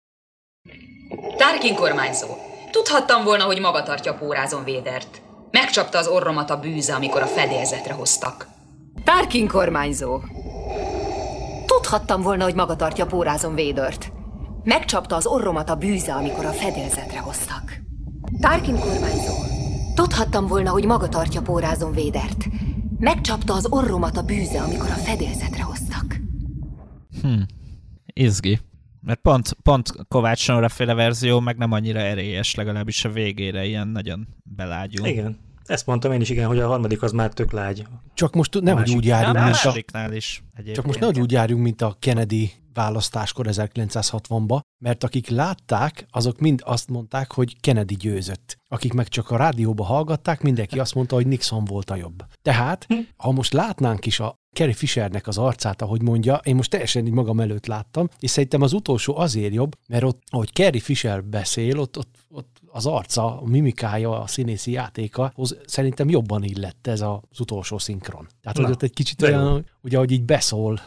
Tarkin kormányzó. Tudhattam volna, hogy maga tartja pórázon Védert. Megcsapta az orromat a bűze, amikor a fedélzetre hoztak. Tarkin kormányzó. Tudhattam volna, hogy maga tartja pórázon Védört. Megcsapta az orromat a bűze, amikor a fedélzetre hoztak. Tarkin kormányzó. Tudhattam volna, hogy maga tartja pórázon Védert. Megcsapta az orromat a bűze, amikor a fedélzetre hoztak. Hm. Izgi. Mert pont, pont Kovács Nóra féle verzió meg nem annyira erélyes, legalábbis a végére ilyen nagyon belágyul. Igen, ezt mondtam én is, igen, hogy a harmadik az már tök lágy. Csak most másik. úgy járjunk, mint a, másodiknál is egyébként. csak most nehogy úgy járjunk, mint a Kennedy választáskor 1960-ba, mert akik látták, azok mind azt mondták, hogy Kennedy győzött. Akik meg csak a rádióba hallgatták, mindenki azt mondta, hogy Nixon volt a jobb. Tehát, ha most látnánk is a Carrie Fishernek az arcát, ahogy mondja, én most teljesen így magam előtt láttam, és szerintem az utolsó azért jobb, mert ott, ahogy Carrie Fisher beszél, ott, ott, ott az arca, a mimikája, a színészi játéka, hoz szerintem jobban illett ez az utolsó szinkron. Tehát, hogy Na, ott egy kicsit de jó. olyan, ugye, ahogy így beszól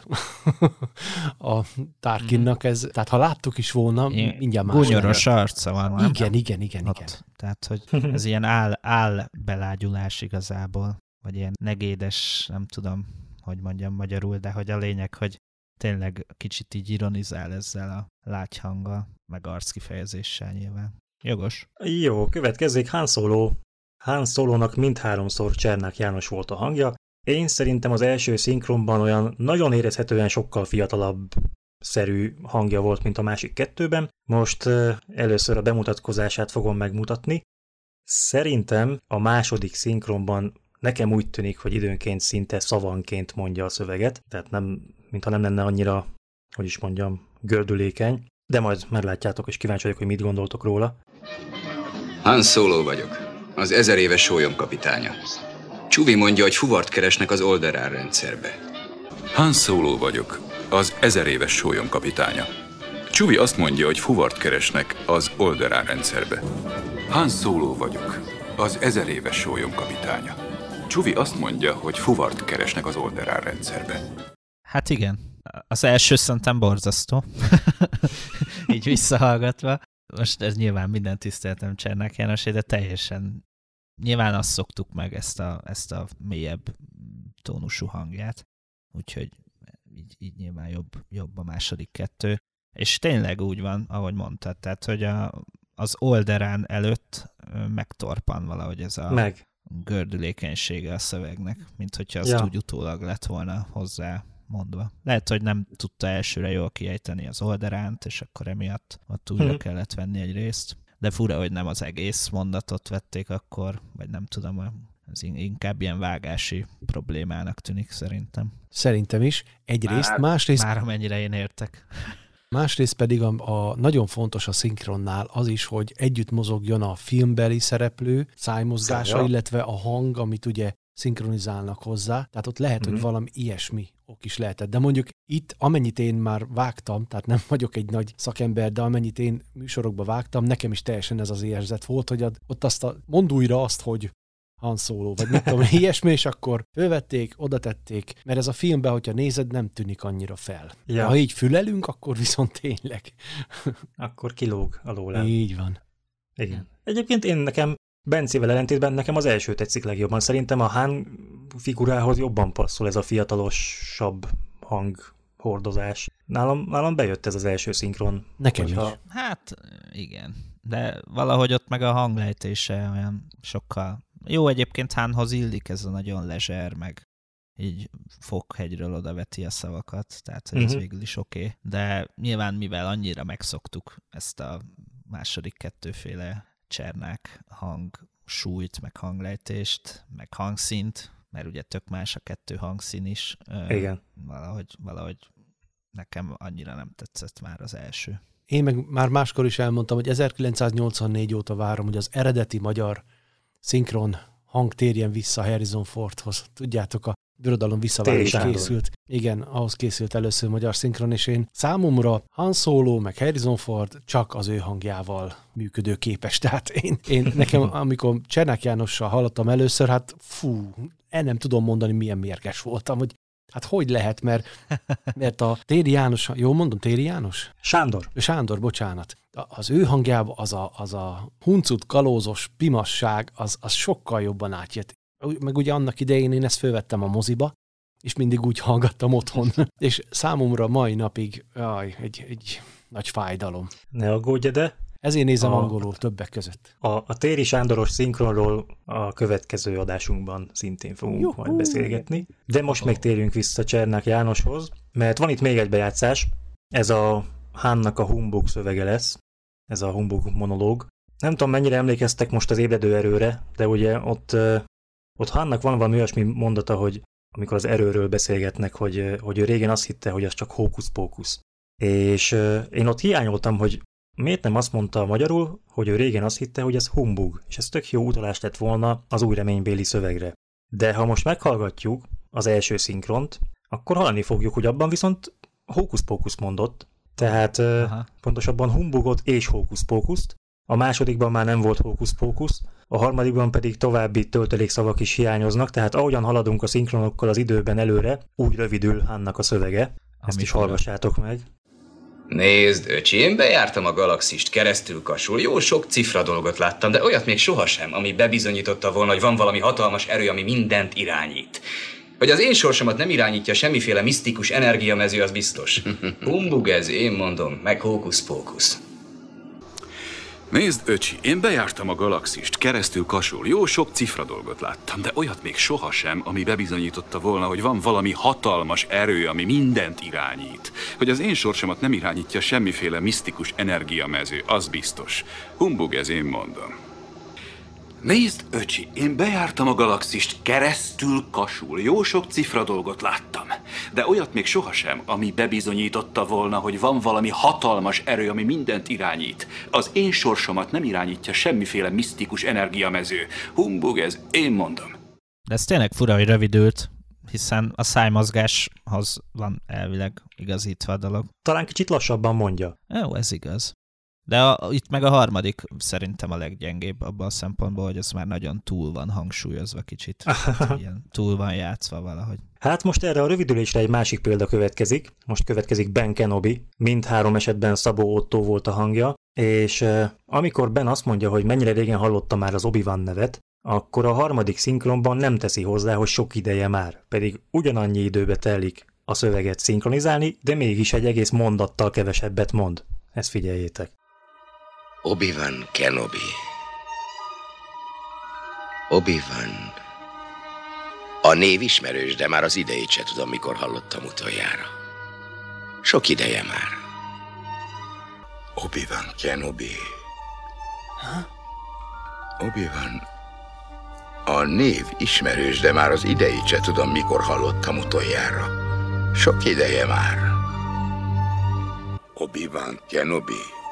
a Tarkinnak ez, tehát ha láttuk is volna, Ilyen mindjárt más. Gúnyoros arca van. Igen, igen, igen, igen. Ott. Tehát, hogy ez ilyen áll, áll belágyulás igazából, vagy ilyen negédes, nem tudom, hogy mondjam magyarul, de hogy a lényeg, hogy tényleg kicsit így ironizál ezzel a lágyhanggal, meg arckifejezéssel nyilván. Jogos. Jó, következzék Han Solo. Han Solo-nak mindháromszor Csernák János volt a hangja. Én szerintem az első szinkronban olyan nagyon érezhetően sokkal fiatalabb szerű hangja volt, mint a másik kettőben. Most először a bemutatkozását fogom megmutatni. Szerintem a második szinkronban nekem úgy tűnik, hogy időnként szinte szavanként mondja a szöveget, tehát nem, mintha nem lenne annyira, hogy is mondjam, gördülékeny, de majd meglátjátok, és kíváncsi vagyok, hogy mit gondoltok róla. Han Solo vagyok, az ezer éves sólyom kapitánya. Csuvi mondja, hogy fuvart keresnek az Olderán rendszerbe. Han Solo vagyok, az ezer éves sólyom kapitánya. Csuvi azt mondja, hogy fuvart keresnek az Olderán rendszerbe. Han Solo vagyok, az ezer éves sólyom kapitánya. Csuvi azt mondja, hogy fuvart keresnek az Olderán rendszerbe. Hát igen. Az első szerintem borzasztó. így visszahallgatva. Most ez nyilván minden tiszteletem Csernák Jánosé, de teljesen nyilván azt szoktuk meg ezt a, ezt a mélyebb tónusú hangját. Úgyhogy így, így nyilván jobb, jobb a második kettő. És tényleg úgy van, ahogy mondtad, tehát, hogy a, az olderán előtt megtorpan valahogy ez a Meg. Gördülékenysége a szövegnek, mint hogyha azt Ja. úgy utólag lett volna hozzá mondva. Lehet, hogy nem tudta elsőre jól kiejteni az olderánt, és akkor emiatt ott újra Mhm. kellett venni egy részt. De fura, hogy nem az egész mondatot vették akkor, vagy nem tudom, ez in- inkább ilyen vágási problémának tűnik szerintem. Szerintem is. Egyrészt, Már- másrészt, Már amennyire én értek. Másrészt pedig a, a nagyon fontos a szinkronnál az is, hogy együtt mozogjon a filmbeli szereplő szájmozgása, Szája. illetve a hang, amit ugye szinkronizálnak hozzá, tehát ott lehet, mm-hmm. hogy valami ilyesmi ok is lehetett. De mondjuk itt, amennyit én már vágtam, tehát nem vagyok egy nagy szakember, de amennyit én műsorokba vágtam, nekem is teljesen ez az érzet volt, hogy ott azt a, mond újra azt, hogy Han Solo, vagy mit tudom, ilyesmi, és akkor fölvették, oda tették, mert ez a filmben, hogyha nézed, nem tűnik annyira fel. Ja. Ha így fülelünk, akkor viszont tényleg. akkor kilóg alól. Így van. Igen. Egyébként én nekem Bencével ellentétben nekem az első tetszik legjobban. Szerintem a Han figurához jobban passzol ez a fiatalosabb hang hordozás. Nálam, nálam bejött ez az első szinkron. Nekem hogyha... is. Hát igen, de valahogy ott meg a hanglejtése olyan sokkal jó, egyébként Hánhoz illik ez a nagyon lezser, meg így fokhegyről oda veti a szavakat, tehát ez uh-huh. végül is oké. Okay. De nyilván, mivel annyira megszoktuk ezt a második kettőféle csernák hang súlyt, meg hanglejtést, meg hangszint, mert ugye tök más a kettő hangszín is. Igen. Valahogy, valahogy nekem annyira nem tetszett már az első. Én meg már máskor is elmondtam, hogy 1984 óta várom, hogy az eredeti magyar szinkron hang térjen vissza Harrison Fordhoz. Tudjátok, a birodalom visszaválás készült. Igen, ahhoz készült először magyar szinkron, és én számomra Han Solo meg Harrison Ford csak az ő hangjával működő képes. Tehát én, én nekem, amikor Csernák Jánossal hallottam először, hát fú, el nem tudom mondani, milyen mérges voltam, hogy Hát hogy lehet, mert, mert a Téri János, jó mondom, Téri János? Sándor. Sándor, bocsánat. Az ő hangjában az a, az a huncut, kalózos pimasság, az, az sokkal jobban átjött. Meg ugye annak idején én ezt fölvettem a moziba, és mindig úgy hallgattam otthon. és számomra mai napig jaj, egy, egy nagy fájdalom. Ne aggódj, de ezért nézem a, angolul többek között. A, a Téri Sándoros szinkronról a következő adásunkban szintén fogunk Juhu. majd beszélgetni. De most még térjünk vissza Csernák Jánoshoz, mert van itt még egy bejátszás. Ez a Hánnak a humbug szövege lesz, ez a humbug monológ. Nem tudom, mennyire emlékeztek most az ébredő erőre, de ugye ott, ott Hánnak van valami olyasmi mondata, hogy amikor az erőről beszélgetnek, hogy, hogy ő régen azt hitte, hogy az csak hókusz-pókusz. És én ott hiányoltam, hogy Miért nem azt mondta magyarul, hogy ő régen azt hitte, hogy ez humbug, és ez tök jó utalás lett volna az új reménybéli szövegre. De ha most meghallgatjuk az első szinkront, akkor hallani fogjuk, hogy abban viszont hókusz-pókusz mondott, tehát Aha. pontosabban humbugot és hókusz-pókuszt, a másodikban már nem volt hókusz-pókusz, a harmadikban pedig további töltelékszavak is hiányoznak, tehát ahogyan haladunk a szinkronokkal az időben előre, úgy rövidül annak a szövege. Ezt Amit is hallgassátok meg. Nézd, öcsi, én bejártam a galaxist keresztül kasul, jó sok cifra dolgot láttam, de olyat még sohasem, ami bebizonyította volna, hogy van valami hatalmas erő, ami mindent irányít. Hogy az én sorsomat nem irányítja semmiféle misztikus energiamező, az biztos. Humbug ez, én mondom, meg hókusz-pókusz. Nézd, öcsi, én bejártam a galaxist, keresztül kasul, jó sok cifra dolgot láttam, de olyat még sohasem, ami bebizonyította volna, hogy van valami hatalmas erő, ami mindent irányít. Hogy az én sorsomat nem irányítja semmiféle misztikus energiamező, az biztos. Humbug ez én mondom. Nézd, öcsi, én bejártam a galaxist keresztül kasul, jó sok cifra dolgot láttam, de olyat még sohasem, ami bebizonyította volna, hogy van valami hatalmas erő, ami mindent irányít. Az én sorsomat nem irányítja semmiféle misztikus energiamező. Humbug ez, én mondom. De ez tényleg fura, hogy rövidült, hiszen a szájmozgáshoz van elvileg igazítva a dolog. Talán kicsit lassabban mondja. Jó, ez igaz. De a, itt meg a harmadik szerintem a leggyengébb abban a szempontból, hogy ez már nagyon túl van hangsúlyozva kicsit. ilyen túl van játszva valahogy. Hát most erre a rövidülésre egy másik példa következik. Most következik Ben Kenobi. Mindhárom esetben Szabó Otto volt a hangja, és amikor Ben azt mondja, hogy mennyire régen hallotta már az obi nevet, akkor a harmadik szinkronban nem teszi hozzá, hogy sok ideje már, pedig ugyanannyi időbe telik a szöveget szinkronizálni, de mégis egy egész mondattal kevesebbet mond. Ezt figyeljétek. Obi-Wan Kenobi. Obi-Wan. A név ismerős, de már az idejét se tudom, mikor hallottam utoljára. Sok ideje már. Obi-Wan Kenobi. Ha? Obi-Wan. A név ismerős, de már az idejét se tudom, mikor hallottam utoljára. Sok ideje már. Obi-Wan Kenobi.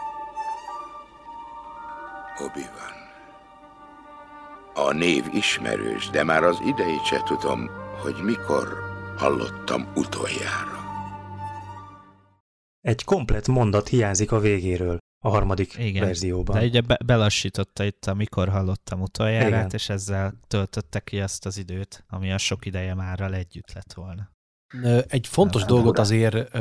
Obi-Wan. A név ismerős, de már az idejét se tudom, hogy mikor hallottam utoljára. Egy komplet mondat hiányzik a végéről a harmadik Igen, verzióban. de ugye be, belassította itt, amikor hallottam utoljára, Igen. és ezzel töltötte ki azt az időt, ami a sok ideje márral együtt lett volna. Egy fontos Nem, dolgot nem. azért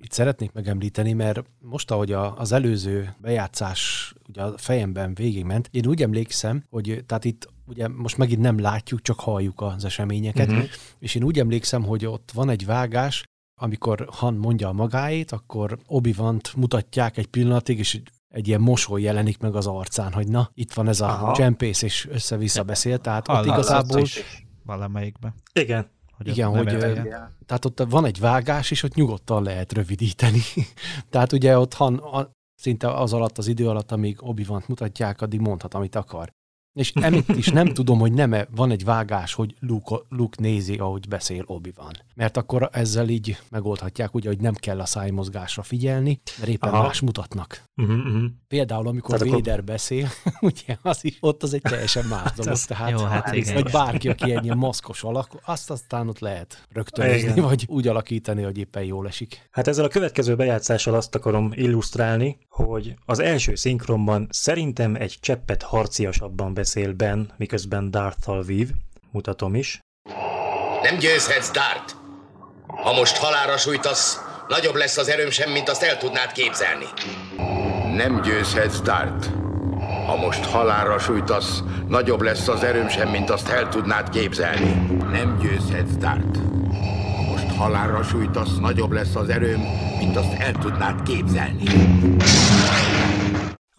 itt szeretnék megemlíteni, mert most, ahogy a, az előző bejátszás ugye a fejemben végigment, én úgy emlékszem, hogy tehát itt ugye most megint nem látjuk, csak halljuk az eseményeket, uh-huh. és én úgy emlékszem, hogy ott van egy vágás, amikor Han mondja a magáét, akkor obi mutatják egy pillanatig, és egy ilyen mosoly jelenik meg az arcán, hogy na, itt van ez a Aha. csempész, és össze-vissza beszél, tehát ott igazából... valamelyikben. Igen. Hogy Igen, hogy ö, tehát ott van egy vágás, és ott nyugodtan lehet rövidíteni. tehát ugye ott han, a, szinte az alatt, az idő alatt, amíg obi mutatják, addig mondhat, amit akar. És emitt is nem tudom, hogy nem van egy vágás, hogy Luke, Luke nézi, ahogy beszél obi van. Mert akkor ezzel így megoldhatják, ugye, hogy nem kell a szájmozgásra figyelni, mert éppen Aha. más mutatnak. Uh-huh, uh-huh. Például, amikor Tehát akkor- Vader beszél, ugye az is, ott az egy teljesen más dolog. az- Tehát, jó, hát igen. vagy bárki, aki egy ilyen maszkos alak, azt aztán ott lehet rögtönözni, vagy úgy alakítani, hogy éppen jól esik. Hát ezzel a következő bejátszással azt akarom illusztrálni, hogy az első szinkronban szerintem egy cseppet harciasabban beszél Ben, miközben Darth-tal vív. Mutatom is. Nem győzhetsz, Dart! Ha most halára sújtasz, nagyobb lesz az erőm sem, mint azt el tudnád képzelni. Nem győzhetsz, Dart. Ha most halálra sújtasz, nagyobb lesz az erőm sem, mint azt el tudnád képzelni. Nem győzhetsz, Dart. Ha most halálra sújtasz, nagyobb lesz az erőm, mint azt el tudnád képzelni.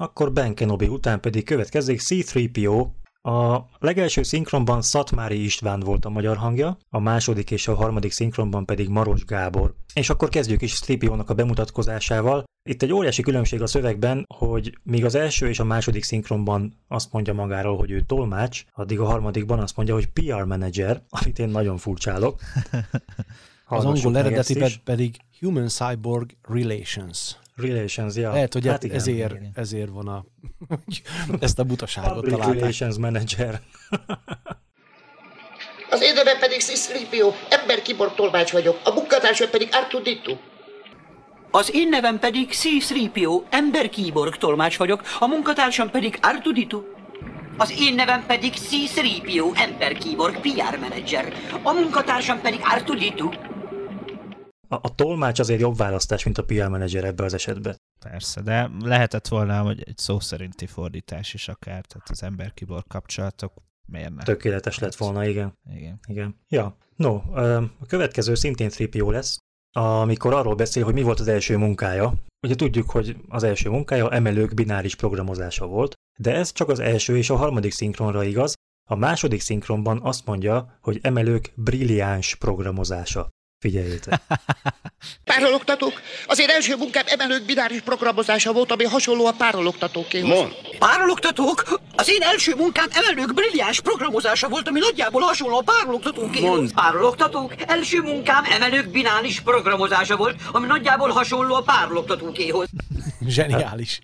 Akkor Ben Kenobi után pedig következik C-3PO. A legelső szinkronban Szatmári István volt a magyar hangja, a második és a harmadik szinkronban pedig Maros Gábor. És akkor kezdjük is 3 nak a bemutatkozásával. Itt egy óriási különbség a szövegben, hogy míg az első és a második szinkronban azt mondja magáról, hogy ő tolmács, addig a harmadikban azt mondja, hogy PR manager, amit én nagyon furcsálok. Az angol meg eredeti ezt is. pedig Human Cyborg Relations. Relations, ja. Lehet, hogy hát igen. ezért, ezért van a, ezt a butaságot Public találták. Relations Manager. Az én nevem pedig Sziszlipio, ember kiborg tolmács vagyok, a munkatársam pedig Artuditu. Az én nevem pedig C-3PO, ember kíborg tolmács vagyok, a munkatársam pedig Artuditu. Az én nevem pedig C-3PO, ember kíborg PR menedzser, a munkatársam pedig Artuditu. A, a tolmács azért jobb választás, mint a PR manager ebbe az esetben. Persze, de lehetett volna, hogy egy szó szerinti fordítás is akár, tehát az ember-kiborg kapcsolatok miért ne? Tökéletes lett volna, igen. Igen. Igen. Ja, no, a következő szintén 3 lesz, amikor arról beszél, hogy mi volt az első munkája. Ugye tudjuk, hogy az első munkája emelők bináris programozása volt, de ez csak az első és a harmadik szinkronra igaz. A második szinkronban azt mondja, hogy emelők brilliáns programozása. Figyeljétek. Párologtatók, az én első munkám emelők bináris programozása volt, ami hasonló a párologtatókéhoz. Mond! Párologtatók, az én első munkám emelők brilliáns programozása volt, ami nagyjából hasonló a párologtatókéhoz. Mondd. Párologtatók, első munkám emelők bináris programozása volt, ami nagyjából hasonló a párologtatókéhoz. Zseniális.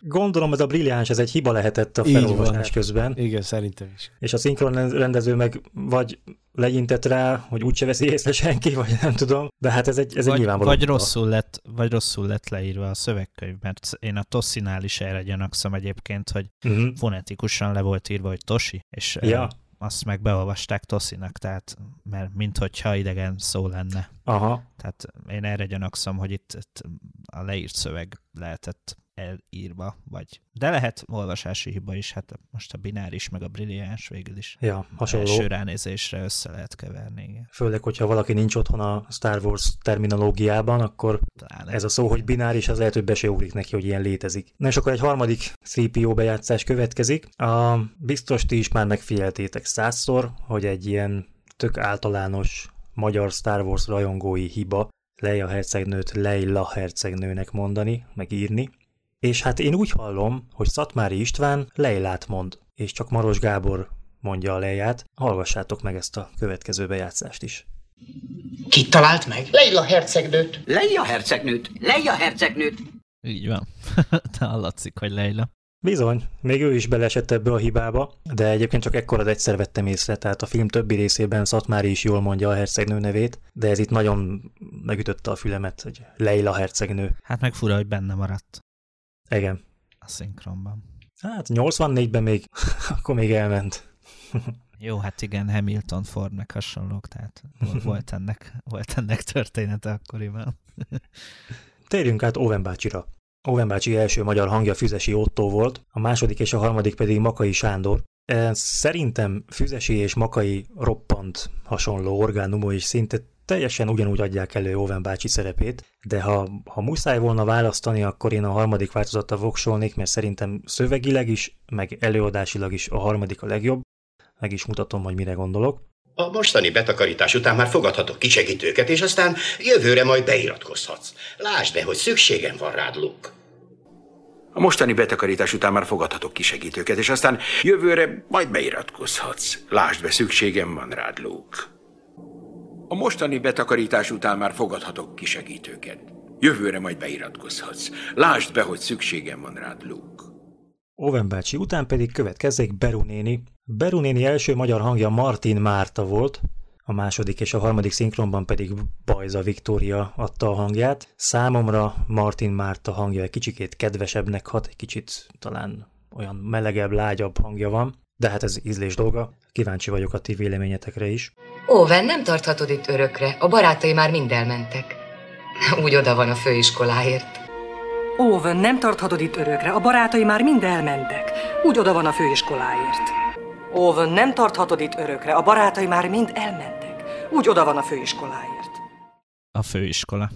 Gondolom ez a brilliáns, ez egy hiba lehetett a felolvasás közben. Igen, szerintem is. És a szinkron rendező meg vagy legyintett rá, hogy úgyse veszi észre senki, vagy nem tudom, de hát ez egy, ez egy vagy, nyilvánvaló. vagy, rosszul lett, vagy rosszul lett leírva a szövegkönyv, mert én a Tossinál is erre gyanakszom egyébként, hogy Mhm. fonetikusan le volt írva, hogy Tosi, és Ja. azt meg beolvasták Tossinak, tehát mert minthogyha idegen szó lenne. Aha. Tehát én erre gyanakszom, hogy itt, itt a leírt szöveg lehetett elírva, vagy... De lehet olvasási hiba is, hát most a bináris meg a brilliáns végül is. Ja, hasonló. Első ránézésre össze lehet keverni, igen. Főleg, hogyha valaki nincs otthon a Star Wars terminológiában, akkor Pláne. ez a szó, hogy bináris, az lehet, hogy be se ugrik neki, hogy ilyen létezik. Na és akkor egy harmadik 3PO bejátszás következik. A, biztos ti is már megfigyeltétek százszor, hogy egy ilyen tök általános magyar Star Wars rajongói hiba Leia hercegnőt Leila hercegnőnek mondani, meg írni. És hát én úgy hallom, hogy Szatmári István Leilát mond, és csak Maros Gábor mondja a Leiját. Hallgassátok meg ezt a következő bejátszást is. Kit talált meg? Leila hercegnőt. Leia hercegnőt! Leia hercegnőt! Így van. De hallatszik, hogy Leila. Bizony, még ő is beleesett ebbe a hibába, de egyébként csak ekkor az egyszer vettem észre, tehát a film többi részében Szatmári is jól mondja a hercegnő nevét, de ez itt nagyon megütötte a fülemet, hogy Leila hercegnő. Hát meg fura, hogy benne maradt. Igen. A szinkronban. Hát 84-ben még, akkor még elment. Jó, hát igen, Hamilton, Ford meg hasonlók, tehát volt ennek, volt ennek története akkoriban. Térjünk át Owen bácsira. Owen bácsi első magyar hangja Füzesi Otto volt, a második és a harmadik pedig Makai Sándor. E, szerintem Füzesi és Makai roppant hasonló orgánumú, és szinte teljesen ugyanúgy adják elő Owen bácsi szerepét, de ha, ha muszáj volna választani, akkor én a harmadik változattal voksolnék, mert szerintem szövegileg is, meg előadásilag is a harmadik a legjobb. Meg is mutatom, hogy mire gondolok. A mostani betakarítás után már fogadhatok kisegítőket, és aztán jövőre majd beiratkozhatsz. Lásd be, hogy szükségem van rád, Luke. A mostani betakarítás után már fogadhatok kisegítőket, és aztán jövőre majd beiratkozhatsz. Lásd be, szükségem van rád, Luke. A mostani betakarítás után már fogadhatok kisegítőket. Jövőre majd beiratkozhatsz. Lásd be, hogy szükségem van rád, Luke. Owen bácsi után pedig következzék Beru néni. Beru néni első magyar hangja Martin Márta volt, a második és a harmadik szinkronban pedig Bajza Viktória adta a hangját. Számomra Martin Márta hangja egy kicsikét kedvesebbnek hat, egy kicsit talán olyan melegebb, lágyabb hangja van, de hát ez ízlés dolga. Kíváncsi vagyok a ti véleményetekre is. Óven, nem tarthatod itt örökre. A barátai már mind elmentek. Úgy oda van a főiskoláért. Óven, nem tarthatod itt örökre. A barátai már mind elmentek. Úgy oda van a főiskoláért. Óven, nem tarthatod itt örökre. A barátai már mind elmentek. Úgy oda van a főiskoláért. A főiskola.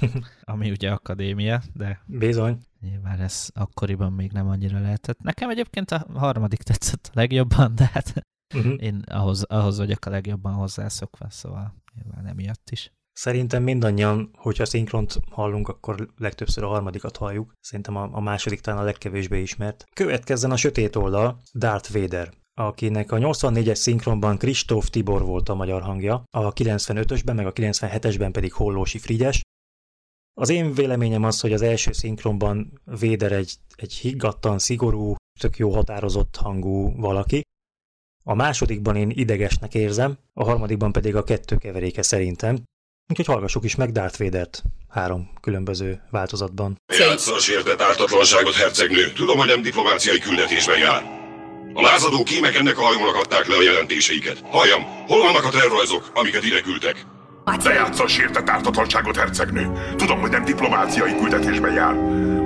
Ami ugye akadémia, de... Bizony. Nyilván ez akkoriban még nem annyira lehetett. Nekem egyébként a harmadik tetszett a legjobban, de hát uh-huh. én ahhoz, ahhoz vagyok a legjobban hozzászokva, szóval nyilván emiatt is. Szerintem mindannyian, hogyha szinkront hallunk, akkor legtöbbször a harmadikat halljuk. Szerintem a, a második talán a legkevésbé ismert. Következzen a sötét oldal, Darth Vader akinek a 84-es szinkronban Kristóf Tibor volt a magyar hangja, a 95-ösben meg a 97-esben pedig Hollósi Frigyes. Az én véleményem az, hogy az első szinkronban Véder egy, egy higgadtan, szigorú, tök jó határozott hangú valaki. A másodikban én idegesnek érzem, a harmadikban pedig a kettő keveréke szerintem. Úgyhogy hallgassuk is meg Darth Vader-t három különböző változatban. Játsza a sértett ártatlanságot, hercegnő. Tudom, hogy nem diplomáciai küldetésben jár. A lázadó kémek ennek a hajónak adták le a jelentéseiket. Halljam, hol vannak a tervrajzok, amiket ide küldtek? Lejátsza a sértett ártatlanságot, hercegnő. Tudom, hogy nem diplomáciai küldetésben jár.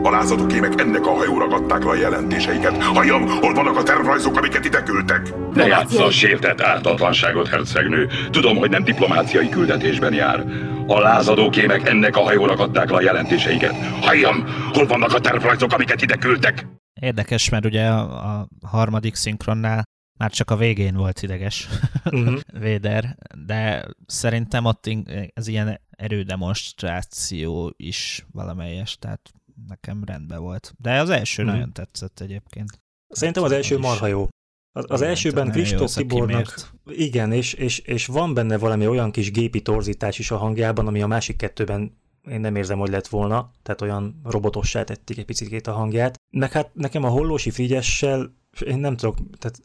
A lázadó kémek ennek a hajóra adták le a jelentéseiket. Halljam, hol vannak a tervrajzok, amiket ide küldtek? Ne játsza a sértett ártatlanságot, hercegnő. Tudom, hogy nem diplomáciai küldetésben jár. A lázadó kémek ennek a hajónak adták le a jelentéseiket. Halljam, hol vannak a tervrajzok, amiket ide küldtek? Érdekes, mert ugye a harmadik szinkronnál már csak a végén volt ideges uh-huh. Véder, de szerintem ott ez ilyen erődemonstráció is valamelyes, tehát nekem rendben volt. De az első uh-huh. nagyon tetszett egyébként. Szerintem az első marha jó. Az, az elsőben Kristóf Tibornak, igen, és, és, és van benne valami olyan kis gépi torzítás is a hangjában, ami a másik kettőben én nem érzem, hogy lett volna, tehát olyan robotossá tették egy picit a hangját. Meg hát nekem a hollósi frigyessel, én nem tudok, tehát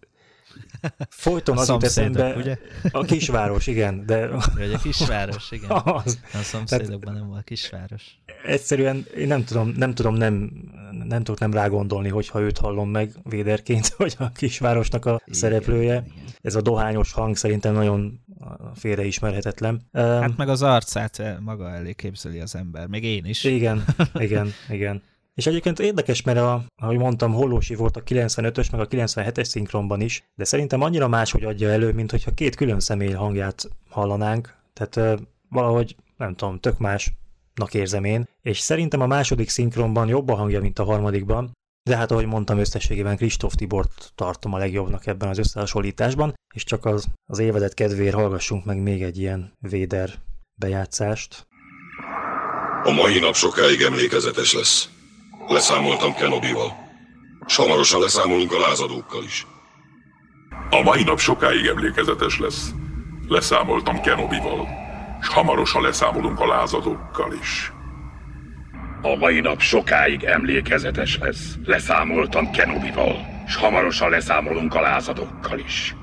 Folyton az jut eszembe. Ugye? A kisváros, igen. De... Vagy a kisváros, igen. Az. A szomszédokban nem volt kisváros. Egyszerűen én nem tudom, nem tudom nem, nem tudok nem rágondolni, hogyha őt hallom meg véderként, hogy a kisvárosnak a igen, szereplője. Igen. Ez a dohányos hang szerintem nagyon félreismerhetetlen. Hát meg az arcát maga elé képzeli az ember, még én is. Igen, igen, igen. És egyébként érdekes, mert a, ahogy mondtam, Hollósi volt a 95-ös, meg a 97-es szinkronban is, de szerintem annyira máshogy adja elő, mint hogyha két külön személy hangját hallanánk. Tehát valahogy, nem tudom, tök másnak érzem én. És szerintem a második szinkronban jobb a hangja, mint a harmadikban, de hát ahogy mondtam, összességében Kristóf Tibort tartom a legjobbnak ebben az összehasonlításban, és csak az, az évezet kedvéért hallgassunk meg még egy ilyen Véder bejátszást. A mai nap sokáig emlékezetes lesz. Leszámoltam Kenobival. S hamarosan leszámolunk a lázadókkal is. A mai nap sokáig emlékezetes lesz. Leszámoltam Kenobival. S hamarosan leszámolunk a lázadókkal is. A mai nap sokáig emlékezetes lesz. Leszámoltam Kenobival, és hamarosan leszámolunk a lázadokkal is.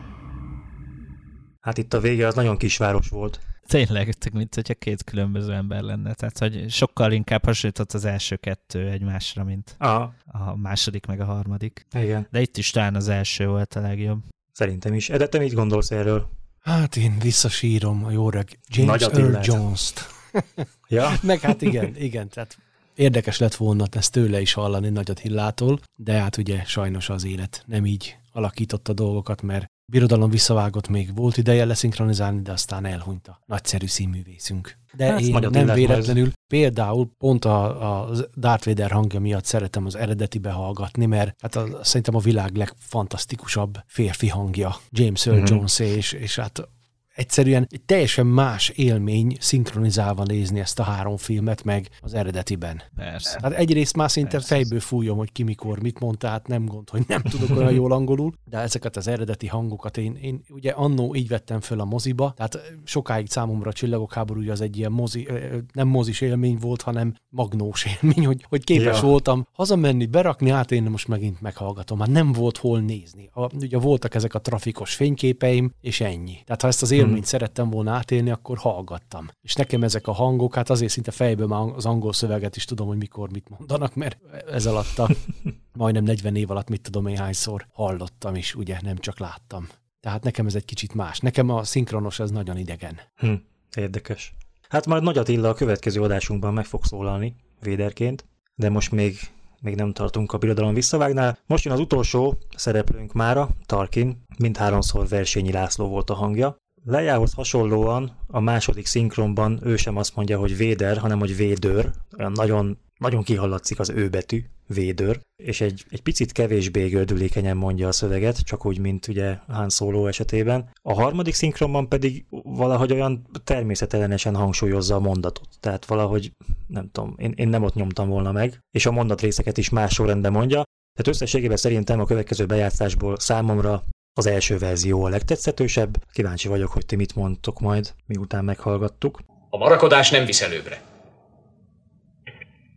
Hát itt a vége az nagyon kisváros volt. Tényleg, mint hogyha két különböző ember lenne. Tehát, hogy sokkal inkább hasonlított az első kettő egymásra, mint Aha. a második meg a harmadik. Igen. De itt is talán az első volt a legjobb. Szerintem is. Ede, te mit gondolsz erről? Hát én visszasírom a jó reg James Nagy Earl. Jones-t. Ja? Meg hát igen, igen, tehát érdekes lett volna ezt tőle is hallani Nagy Attillától, de hát ugye sajnos az élet nem így alakította dolgokat, mert Birodalom visszavágott még volt ideje leszinkronizálni, de aztán elhunyt a nagyszerű színművészünk. De Hát, én nem véletlenül például pont a, a Darth Vader hangja miatt szeretem az eredetibe hallgatni, mert hát a, szerintem a világ legfantasztikusabb férfi hangja James Earl Mhm. Jones és, és hát egyszerűen egy teljesen más élmény szinkronizálva nézni ezt a három filmet, meg az eredetiben. Persze. Hát egyrészt már szinte fejből fújom, hogy ki mikor mit mond, tehát nem gond, hogy nem tudok olyan jól angolul, de ezeket az eredeti hangokat én, én ugye annó így vettem föl a moziba, tehát sokáig számomra a Csillagok háborúja az egy ilyen mozi, nem mozis élmény volt, hanem magnós élmény, hogy, hogy képes Ja. voltam hazamenni, berakni, hát én most megint meghallgatom. Hát nem volt hol nézni. A, ugye voltak ezek a trafikos fényképeim, és ennyi. Tehát ha ezt az élményt szerettem volna átélni, akkor hallgattam. És nekem ezek a hangok, hát azért szinte fejből már az angol szöveget is tudom, hogy mikor mit mondanak, mert ez alatt a majdnem 40 év alatt mit tudom én hányszor hallottam is, ugye, nem csak láttam. Tehát nekem ez egy kicsit más. Nekem a szinkronos ez nagyon idegen. Hm, érdekes. Hát majd Nagy Attila a következő adásunkban meg fog szólalni véderként, de most még, még nem tartunk a birodalom visszavágnál. Most jön az utolsó szereplőnk mára, Tarkin, mindháromszor Versényi László volt a hangja. Lejához hasonlóan a második szinkronban ő sem azt mondja, hogy Véder, hanem hogy Védör. Olyan nagyon, nagyon kihallatszik az ő betű, Védör, és egy, egy picit kevésbé gördülékenyen mondja a szöveget, csak úgy, mint ugye Han Solo esetében. A harmadik szinkronban pedig valahogy olyan természetellenesen hangsúlyozza a mondatot. Tehát valahogy, nem tudom, én, én nem ott nyomtam volna meg, és a mondatrészeket is más sorrendben mondja. Tehát összességében szerintem a következő bejátszásból számomra az első verzió a legtetszetősebb. Kíváncsi vagyok, hogy ti mit mondtok majd, miután meghallgattuk. A marakodás nem visz előbbre.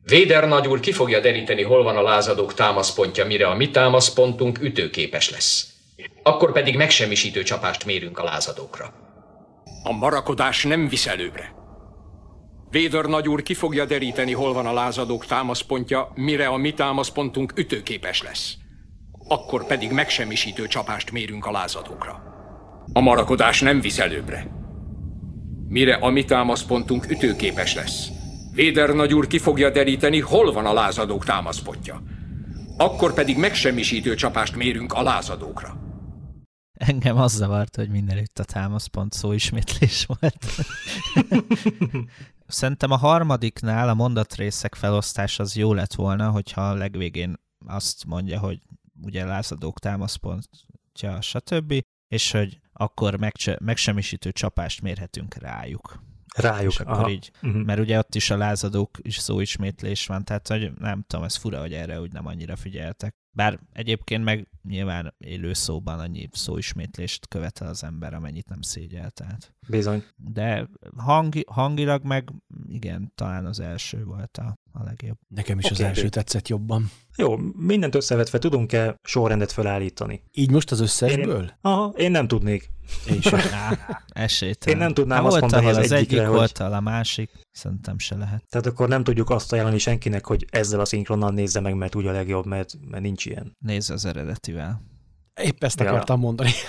Véder nagyúr ki fogja deríteni, hol van a lázadók támaszpontja, mire a mi támaszpontunk ütőképes lesz. Akkor pedig megsemmisítő csapást mérünk a lázadókra. A marakodás nem visz előbbre. Véder nagyúr ki fogja deríteni, hol van a lázadók támaszpontja, mire a mi támaszpontunk ütőképes lesz. Akkor pedig megsemmisítő csapást mérünk a lázadókra. A marakodás nem visz előbbre. Mire a mi támaszpontunk ütőképes lesz. Véder nagyúr ki fogja deríteni, hol van a lázadók támaszpontja. Akkor pedig megsemmisítő csapást mérünk a lázadókra. Engem az zavart, hogy mindenütt a támaszpont szó ismétlés volt. Szerintem a harmadiknál a mondatrészek felosztás az jó lett volna, hogyha a legvégén azt mondja, hogy ugye lázadók támaszpontja, stb. És hogy akkor megcse- megsemmisítő csapást mérhetünk rájuk. Rájuk, És akkor aha. így, Mhm. mert ugye ott is a lázadók is szóismétlés van, tehát hogy nem tudom, ez fura, hogy erre úgy nem annyira figyeltek. Bár egyébként meg nyilván élő szóban annyi szóismétlést követel az ember, amennyit nem szégyel, tehát. Bizony. De hangi, hangilag meg igen, talán az első volt a, a legjobb. Nekem is az Oké. első tetszett jobban. Jó, mindent összevetve tudunk-e sorrendet felállítani? Így most az összesből? Én, aha, én nem tudnék. Én sem. Esélytelen. Én nem tudnám hát azt mondani az az egyikre, egyik hogy- volt, ahol a másik. Szerintem se lehet. Tehát akkor nem tudjuk azt ajánlani senkinek, hogy ezzel a szinkronnal nézze meg, mert úgy a legjobb, mert, mert nincs ilyen. Nézz az eredetivel. Épp ezt Ja. akartam mondani.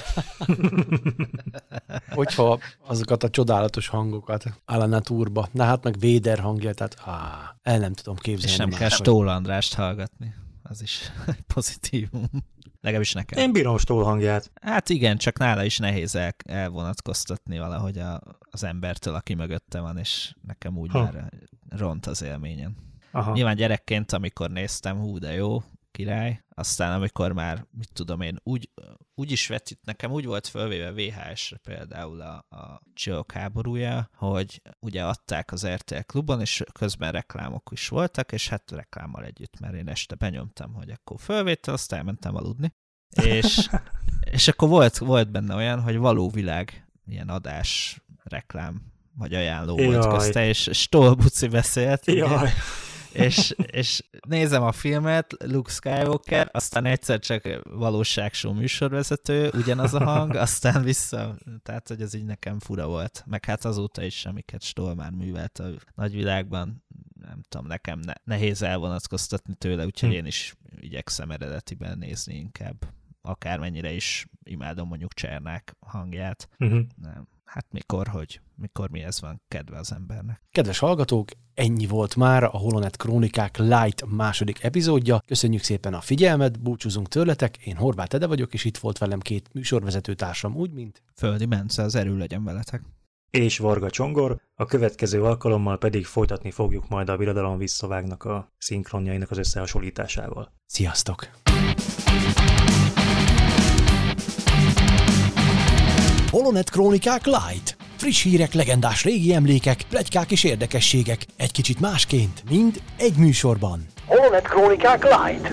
Hogyha azokat a csodálatos hangokat Alan Turba, na hát meg Véder hangja, tehát á, el nem tudom képzelni. És nem kell. Stól Andrást hallgatni. Az is pozitívum. Legalábbis nekem. Én bírom Stól hangját. Hát igen, csak nála is nehéz el, elvonatkoztatni valahogy a, az embertől, aki mögötte van, és nekem úgy Ha. már ront az élményen. Aha. Nyilván gyerekként, amikor néztem, hú, de jó, király, aztán amikor már, mit tudom én, úgy, úgy is vetít, nekem úgy volt fölvéve VHS-re például a, a Csillagok háborúja, hogy ugye adták az RTL klubon, és közben reklámok is voltak, és hát reklámmal együtt, mert én este benyomtam, hogy akkor fölvétel, aztán elmentem aludni. És, és akkor volt, volt benne olyan, hogy való világ ilyen adás reklám vagy ajánló volt Jaj. közte, és Stolbuci beszélt. ugye? És, és nézem a filmet, Luke Skywalker, aztán egyszer csak valóságsó műsorvezető, ugyanaz a hang, aztán vissza, tehát hogy ez így nekem fura volt. Meg hát azóta is, amiket Stoll már művelt a nagyvilágban, nem tudom, nekem ne, nehéz elvonatkoztatni tőle, úgyhogy hm. én is igyekszem eredetiben nézni inkább akármennyire is imádom mondjuk Csernák hangját. Uh-huh. Nem. Hát mikor, hogy mikor mi ez van kedve az embernek. Kedves hallgatók, ennyi volt már a Holonet Krónikák Light második epizódja. Köszönjük szépen a figyelmet, búcsúzunk tőletek, én Horváth Ede vagyok, és itt volt velem két műsorvezető társam, úgy, mint... Földi Mence, az erő legyen veletek. És Varga Csongor, a következő alkalommal pedig folytatni fogjuk majd a Birodalom visszavágnak a szinkronjainak az összehasonlításával. Sziasztok! Holonet Krónikák Light. Friss hírek, legendás régi emlékek, plegykák és érdekességek. Egy kicsit másként, mind egy műsorban. Holonet Krónikák Light.